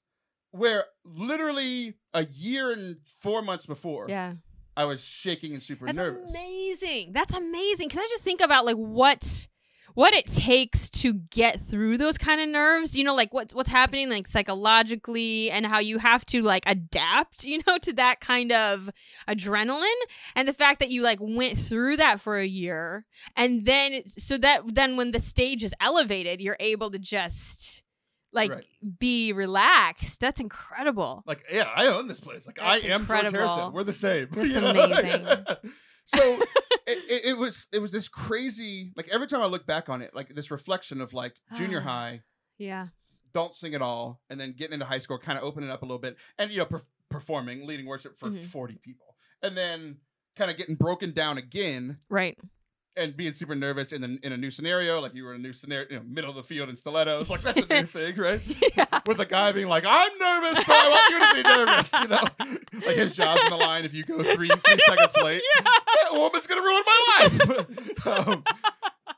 Where literally a year and four months before, yeah. I was shaking and super That's nervous. amazing. That's amazing. Cause I just think about like what what it takes to get through those kind of nerves. You know, like what's what's happening like psychologically and how you have to like adapt, you know, to that kind of adrenaline. And the fact that you like went through that for a year and then so that then when the stage is elevated, you're able to just like Right. be relaxed. That's incredible. Like, yeah, I own this place. Like, I That's am George incredible. We're the same. That's amazing. so it, it, was it was this crazy. Like every time I look back on it, like this reflection of like junior high, Yeah. don't sing at all, and then getting into high school, kind of opening up a little bit, and you know, per- performing, leading worship for Mhm. forty people, and then kind of getting broken down again Right. And being super nervous in the, in a new scenario, like you were in a new scenario, you know, middle of the field in stilettos, like that's a new thing, right? yeah. with a guy being like, "I'm nervous, but I want you to be nervous," you know, like his job's on the line if you go three three seconds late. That woman's gonna ruin my life. um,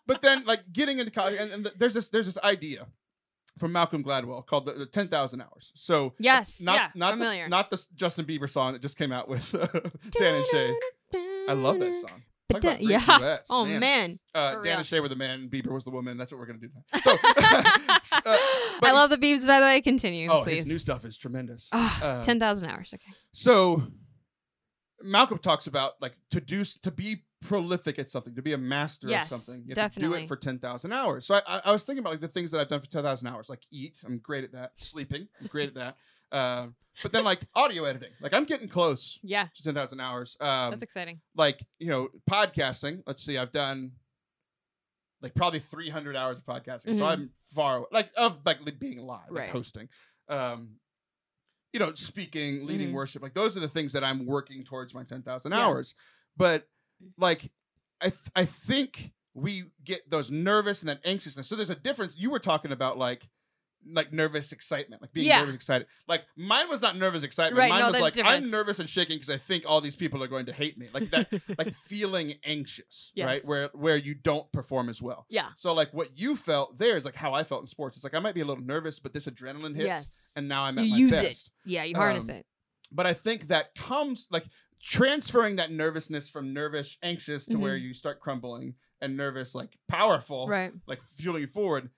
but then, like getting into college, and, and th- there's this there's this idea from Malcolm Gladwell called the, the ten thousand hours. So Yes. not yeah. not familiar. the, not the Justin Bieber song that just came out with uh, Dan and Shay. I love that song. About yeah. duets, Oh man. Uh, Dan and Shay were the man, Bieber was the woman. That's what we're gonna do. Now. So, uh, I love the beeps. By the way, continue. oh, please. his new stuff is tremendous. Oh, Uh, Ten thousand hours. Okay. So Malcolm talks about like to do to be prolific at something, to be a master Yes, of something, you have to do it for ten thousand hours. So I, I, I was thinking about like the things that I've done for ten thousand hours, like eat. I'm great at that. Sleeping. I'm great at that. But then like audio editing, like I'm getting close Yeah, to ten thousand hours. Um, that's exciting. like you know podcasting. Let's see, I've done like probably 300 hours of podcasting, so Mhm. I'm far away, like of like being live, like Right. hosting. Um, you know, speaking, leading Mhm. worship, like those are the things that I'm working towards my 10,000 Yeah. hours. But like, I th- I think we get those nervous and that anxiousness. So there's a difference. You were talking about like like nervous excitement, like being Yeah. nervous excited. Like mine was not nervous excitement. Right, Mine no, was like I'm nervous and shaking because I think all these people are going to hate me. Like that like feeling anxious, right? Where where you don't perform as well. yeah. So like what you felt there is like how I felt in sports. It's like I might be a little nervous, but this adrenaline hits, Yes. and now I'm at you my use best. it. Yeah, you harness Um, it. But I think that comes like transferring that nervousness from nervous, anxious to where you start crumbling and nervous, like powerful, Mm-hmm. Right. like fueling you forward,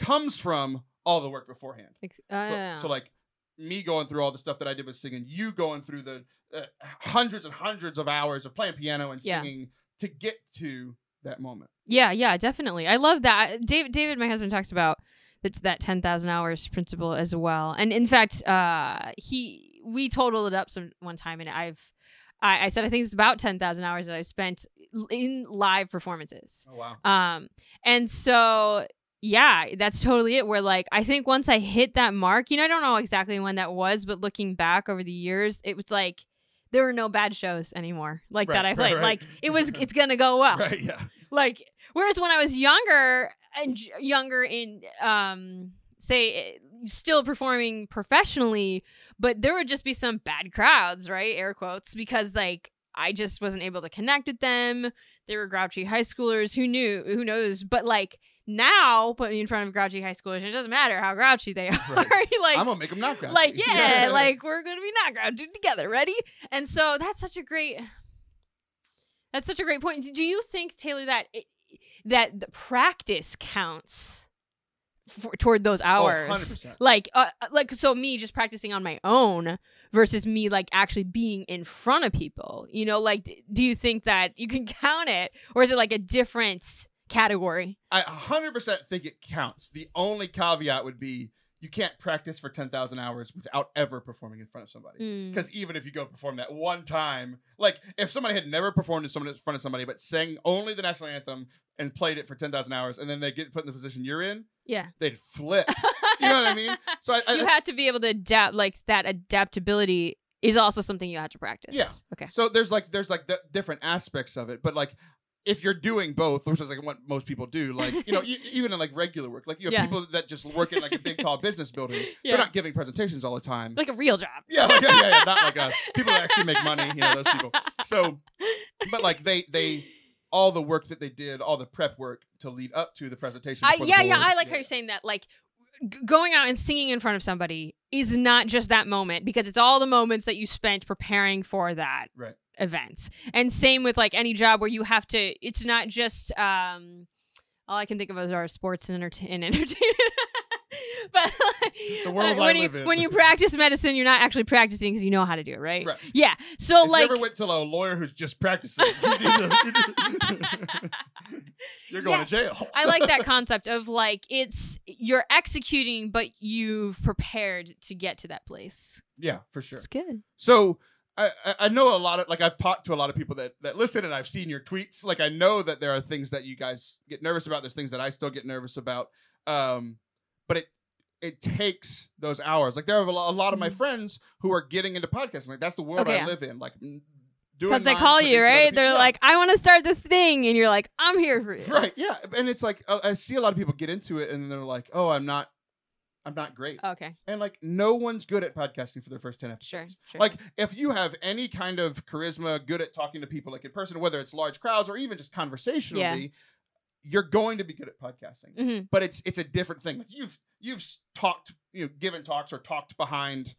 comes from all the work beforehand. Ex- So, uh, so like me going through all the stuff that I did with singing, you going through the uh, hundreds and hundreds of hours of playing piano and Yeah. singing to get to that moment. yeah, yeah, definitely. I love that. David, David, my husband, talks about that's that ten thousand hours principle as well. And in fact, uh, he we totaled it up some one time, and I've. I, I said I think it's about ten thousand hours that I spent in live performances. Oh wow. Um, and so yeah, that's totally it. Where like I think once I hit that mark, you know, I don't know exactly when that was, but looking back over the years, it was like there were no bad shows anymore like Right, that I played. right. Like it was, it's gonna go well. Right. Yeah. Like whereas when I was younger and younger in um say eh, still performing professionally, but there would just be some bad crowds, right? Air quotes because like I just wasn't able to connect with them. They were grouchy high schoolers. Who knew? Who knows? But like now, put me in front of grouchy high schoolers, and it doesn't matter how grouchy they are. Right. like I'm gonna make them not grouchy. like yeah, like we're gonna be not grouchy together. Ready? And so that's such a great. That's such a great point. Do you think Taylor that it, that the practice counts for, toward those Oh, hours? 100%. like uh, like so me just practicing on my own versus me like actually being in front of people you know like do you think that you can count it or is it like a different category I 100% think it counts. The only caveat would be you can't practice for 10,000 hours without ever performing in front of somebody. Mm. Because even if you go perform that one time, like if somebody had never performed in someone in front of somebody but sang only the national anthem and played it for 10,000 hours and then they get put in the position you're in, yeah they'd flip. You know what I mean? So I, I you had to be able to adapt like that adaptability is also something you had to practice Yeah. okay So there's like there's like the different aspects of it, but like if you're doing both, which is like what most people do, like you know, e- even in like regular work, like you have Yeah. people that just work in like a big tall business building, Yeah. they're not giving presentations all the time. like a real job yeah, like, yeah, yeah, yeah, not like us. People that actually make money, you know, those people. So, but like they they all the work that they did, all the prep work to lead up to the presentation. I, before the yeah, yeah, I like how you're saying that. Like, going out and singing in front of somebody is not just that moment because it's all the moments that you spent preparing for that Right. event. And same with like any job where you have to. It's not just. um all I can think of is our sports and, entertain- and entertainment. but The world uh, I when you live in. when you practice medicine, you're not actually practicing because you know how to do it, right? Right. Yeah. So If like, you ever went to a lawyer who's just practicing, you're going Yes. to jail. I like that concept of like it's you're executing, but you've prepared to get to that place. Yeah, for sure. It's good. So I, I- I know a lot of like I've talked to a lot of people that that listen and I've seen your tweets. Like I know that there are things that you guys get nervous about. There's things that I still get nervous about. Um, but it it takes those hours. Like there are a lo- a lot of my Mhm. friends who are getting into podcasting. Like that's the world Okay, I yeah. live in. Like doing Because they call you, right? They're Yeah. like, I want to start this thing. And you're like, I'm here for you. right, yeah. And it's like uh, I see a lot of people get into it and they're like, oh, I'm not, I'm not great. Okay. And like no one's good at podcasting for their first ten episodes. Sure. Sure. Like if you have any kind of charisma, good at talking to people like in person, whether it's large crowds or even just conversationally, you're going to be good at podcasting. Mhm. But it's it's a different thing. Like you've you've talked, you know, given talks or talked behind,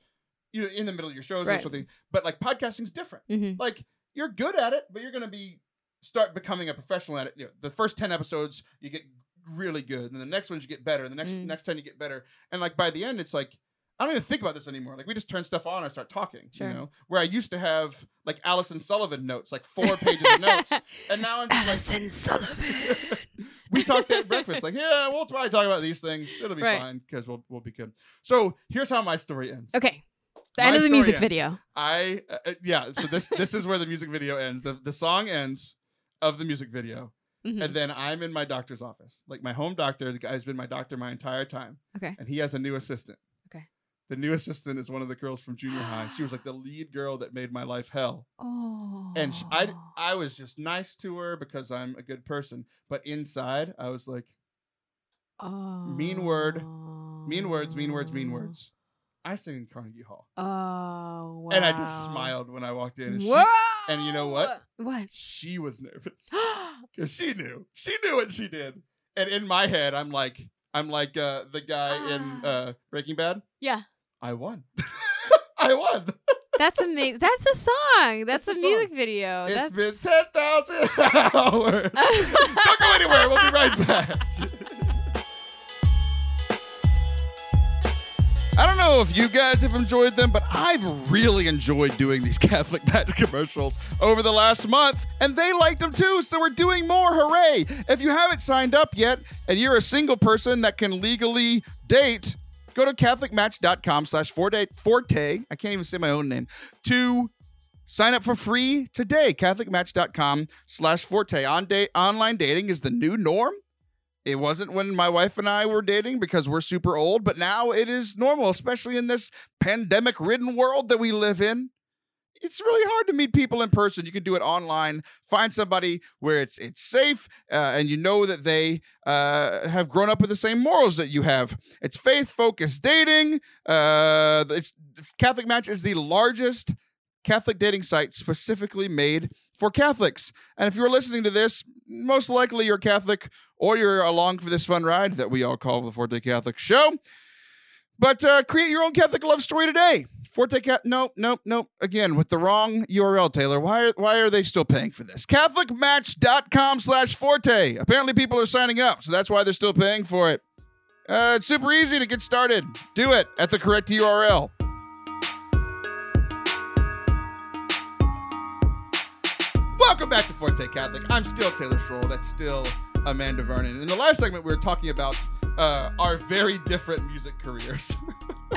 you know, in the middle of your shows or something. But like podcasting's different. Mhm. Like you're good at it, but you're gonna be start becoming a professional at it. You know, the first ten episodes you get really good, and the next ones you get better, and the next Mm. next ten you get better, and like by the end it's like I don't even think about this anymore. Like we just turn stuff on and start talking. Sure. You know, where I used to have like Allison Sullivan notes, like four pages of notes, and now I'm just Allison Sullivan. we talked at breakfast, like yeah, we'll try to talk about these things. It'll be Right. fine because we'll we'll be good. So here's how my story ends. Okay. The end of the music ends. video. I uh, uh, yeah. So this this is where the music video ends. The the song ends of the music video, Mhm. and then I'm in my doctor's office, like my home doctor. The guy's been my doctor my entire time. Okay. And he has a new assistant. Okay. The new assistant is one of the girls from junior high. She was like the lead girl that made my life hell. Oh. And sh I I was just nice to her because I'm a good person, but inside I was like Oh. mean word, mean words, mean words, mean words. I sing in Carnegie Hall, Oh. Wow. and I just smiled when I walked in. And she, and you know what? What? she was nervous. because she knew she knew what she did and in my head i'm like i'm like uh the guy in uh breaking bad yeah. i won i won That's amazing. That's a song. That's, That's a a song. music video. It's That's... been 10,000 hours don't go anywhere we'll be right back I don't know if you guys have enjoyed them, but I've really enjoyed doing these Catholic Match commercials over the last month, and they liked them too, so we're doing more. Hooray! If you haven't signed up yet and you're a single person that can legally date, go to catholicmatch.com slash forte. I can't even say my own name. To sign up for free today. Catholicmatch.com slash forte. On date online dating is the new norm. It wasn't when my wife and I were dating because we're super old, but now it is normal, especially in this pandemic ridden world that we live in. It's really hard to meet people in person. You can do it online. Find somebody where it's it's safe uh, and you know that they uh, have grown up with the same morals that you have. It's faith focused dating. Uh, it's Catholic Match is the largest Catholic dating site specifically made for Catholics. And if you're listening to this, most likely you're Catholic or you're along for this fun ride that we all call the Forte Catholic Show. But uh, create your own Catholic love story today. Forte Cat. Nope, nope, nope. Again, with the wrong URL, Taylor. Why are, why are they still paying for this? CatholicMatch.com slash Forte. Apparently, people are signing up, so that's why they're still paying for it. Uh, it's super easy to get started. Do it at the correct URL. Welcome back to Forte Catholic. I'm still Taylor Schroll. That's still Amanda Vernon. In the last segment, we were talking about uh, our very different music careers.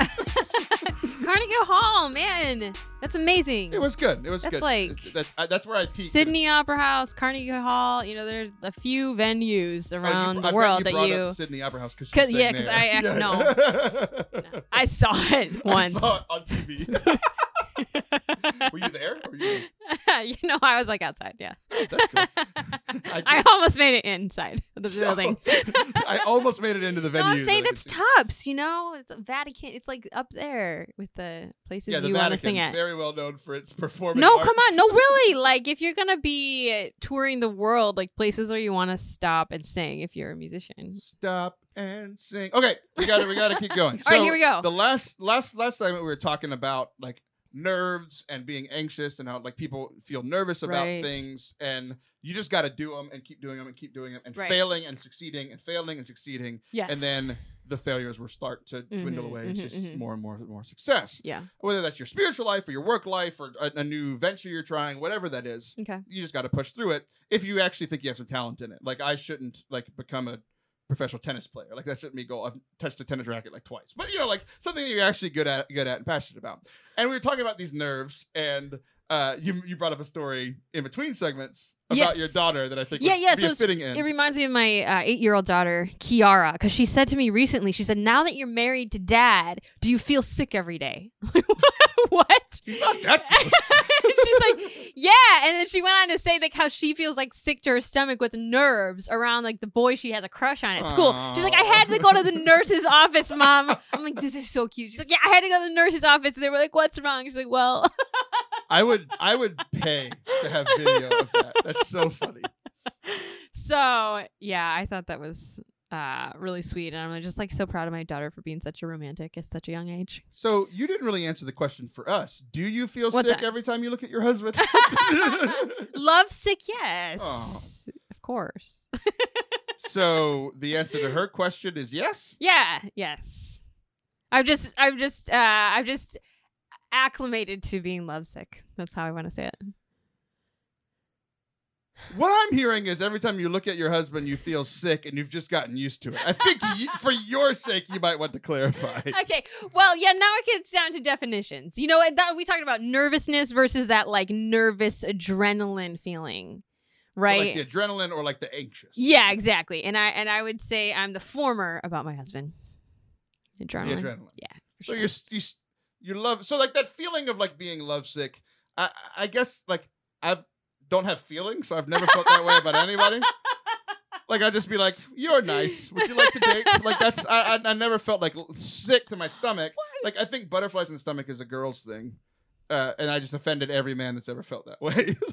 Carnegie Hall, man, that's amazing. it was good. It was That's good. like It's- that's, I, that's where I teach. Sydney Opera House, Carnegie Hall. You know, there's a few venues Oh, you- around the world you that you. Sydney Opera House because yeah, because I actually- no. I saw it once. I saw it on TV. Were you there? Or were you? you know, I was like outside. Yeah, oh, That's good. I I almost made it inside the building. I almost made it into the No, venue. I'm saying that that's tops. You know, it's Vatican. It's like up there with the places Yeah, the you want to sing at. very well known for its performing. No, arts. come on. No, really. Like, if you're going to be touring the world, like places where you want to stop and sing if you're a musician. Stop and sing. Okay, we got to We got to keep going. All right, here we go. The last last last segment we were talking about like nerves and being anxious and how like people feel nervous about Right. things and you just got to do them and keep doing them and keep doing them and Right. failing and succeeding and failing and succeeding Yes. and then the failures will start to dwindle Mhm, away. It's mhm, just mhm. more and more and more success. Yeah. Whether that's your spiritual life or your work life or a, a new venture you're trying, whatever that is, Okay. you just got to push through it if you actually think you have some talent in it. Like I shouldn't like become a professional tennis player. Like that shouldn't be goal. I've touched a tennis racket like twice, but you know, like something that you're actually good at, good at, and passionate about. And we were talking about these nerves, and uh, you you brought up a story in between segments about Yes. your daughter that I think Yeah, yeah, so fitting in. It reminds me of my uh, eight year old daughter, Kiara, because she said to me recently, she said, Now that you're married to dad, do you feel sick every day? what? He's not that she's like, yeah. And then she went on to say like how she feels like sick to her stomach with nerves around like the boy she has a crush on at school. She's like, I had to go to the nurse's office, mom. I'm like, this is so cute. She's like, yeah, I had to go to the nurse's office. And they were like, what's wrong? She's like, well, I would I would pay to have video of that. That's so funny. so yeah, I thought that was uh really sweet and i'm just like so proud of my daughter for being such a romantic at such a young age So you didn't really answer the question for us. Do you feel What's sick that? every time you look at your husband? love sick yes Oh. of course so the answer to her question is yes. Yeah, yes. I've just I've just uh I've just acclimated to being lovesick. That's how I want to say it. What I'm hearing is every time you look at your husband, you feel sick, and you've just gotten used to it. I think y- for your sake, you might want to clarify. Okay. Well, yeah, now it gets down to definitions. You know, that we talked about nervousness versus that like nervous adrenaline feeling. So, Right? like the adrenaline or like the anxious. yeah, exactly. And I and I would say I'm the former about my husband. The Adrenaline. adrenaline. Yeah. for So sure. you're you you love so like that feeling of like being lovesick. I I guess like I don't have feelings, so I've never felt that way about anybody. Like I'd just be like, "You're nice. Would you like to date?" Like that's I I, I never felt like sick to my stomach. Like I think butterflies in the stomach is a girl's thing, uh, and I just offended every man that's ever felt that way.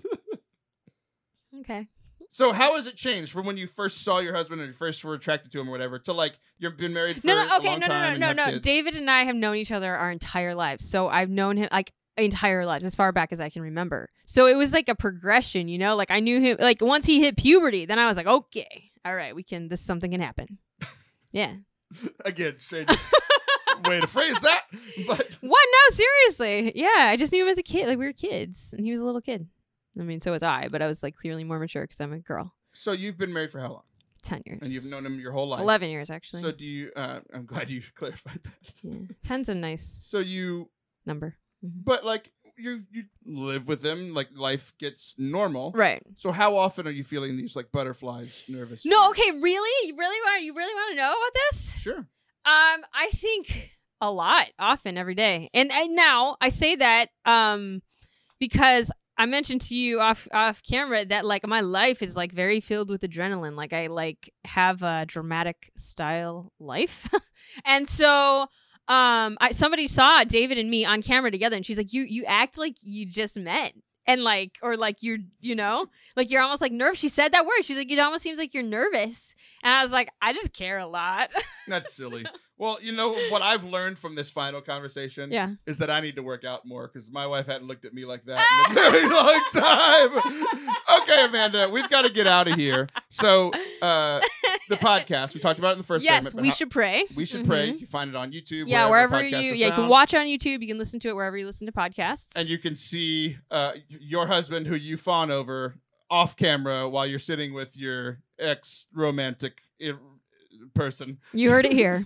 Okay. So how has it changed from when you first saw your husband and you first were attracted to him or whatever to like you've been married for No, no, okay, no, no, no, no, no. kids? David and I have known each other our entire lives. So I've known him like entire lives as far back as I can remember. So it was like a progression, you know? Like I knew him like once he hit puberty, then I was like, okay, all right, we can this something can happen. Yeah. Again, strange way to phrase that, but What? No, seriously. Yeah, I just knew him as a kid. Like we were kids, and he was a little kid. I mean, so was I, but I was like clearly more mature because I'm a girl. so you've been married for how long? Ten years. And you've known him your whole life. Eleven years actually. So do you? Uh, I'm glad you clarified that. yeah. Ten's a nice So you, number. Mhm. but like, you you live with them, like life gets normal. Right. So how often are you feeling these like butterflies, nervous? No, okay, really? You really want you really want to know about this? Sure. Um, I think a lot, often, every day. And, and now I say that um because I mentioned to you off off camera that like my life is like very filled with adrenaline. Like I like have a dramatic style life. and so um I somebody saw David and me on camera together and she's like, You you act like you just met. And like or like you're you know, like you're almost like nervous. She said that word. She's like, It almost seems like you're nervous. And I was like, I just care a lot. That's silly. Well, you know what I've learned from this final conversation yeah. is that I need to work out more because my wife hadn't looked at me like that in a very long time. okay, Amanda, we've got to get out of here. So, uh, the podcast we talked about it in the first yes, segment. we how- should pray. We should Mhm. pray. You find it on YouTube. Yeah, wherever, wherever you yeah you can watch it on YouTube. You can listen to it wherever you listen to podcasts. and you can see uh, your husband who you fawn over off camera while you're sitting with your ex romantic person. You heard it here.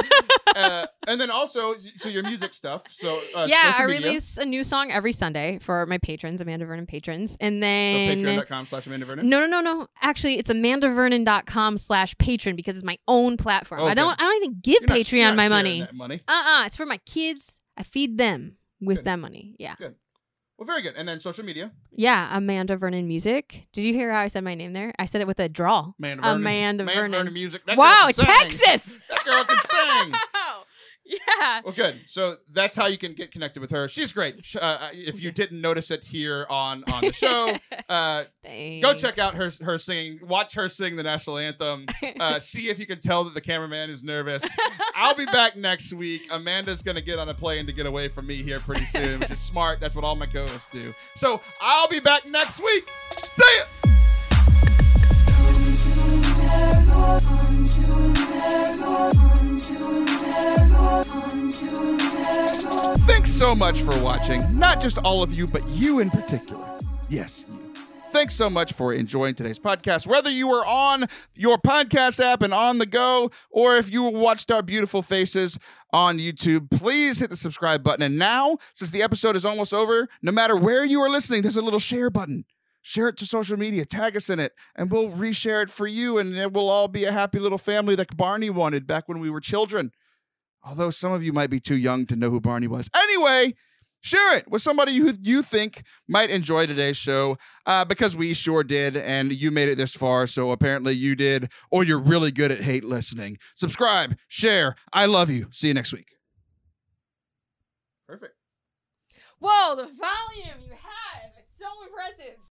uh, and then also, so your music stuff. So uh, yeah, I media. release a new song every Sunday for my patrons, Amanda Vernon patrons, and So then. patreon.com slash Amanda Vernon. no, no, no, no. Actually, it's amandavernon.com slash patron because it's my own platform. Oh, I don't. I don't even give You're not- Patreon you're not my money. money. Uh-uh. It's for my kids. I feed them with Good. that money. Yeah. Well, very good. And then social media. Yeah. Amanda Vernon Music. Did you hear how I said my name there? I said it with a drawl. Amanda Vernon. Amanda Amanda Vernon. music. That wow, girl can sing. Texas. That girl can sing. yeah. Well, good. So that's how you can get connected with her. She's great. Uh, if you didn't notice it here on on the show, uh, go check out her her singing. Watch her sing the national anthem. Uh, see if you can tell that the cameraman is nervous. I'll be back next week. Amanda's gonna get on a plane to get away from me here pretty soon, which is smart. That's what all my co-hosts do. So I'll be back next week. See ya. Thanks so much for watching. Not just all of you, but you in particular. Yes, you. Thanks so much for enjoying today's podcast. Whether you were on your podcast app and on the go, or if you watched our beautiful faces on YouTube, please hit the subscribe button. And now, since the episode is almost over, no matter where you are listening, there's a little share button. Share it to social media, tag us in it, and we'll reshare it for you. And it will all be a happy little family like Barney wanted back when we were children. Although some of you might be too young to know who Barney was. Anyway, share it with somebody who you think might enjoy today's show uh, because we sure did. And you made it this far. So apparently you did, or you're really good at hate listening. Subscribe, share. I love you. See you next week. Perfect. Whoa, the volume you have. It's so impressive.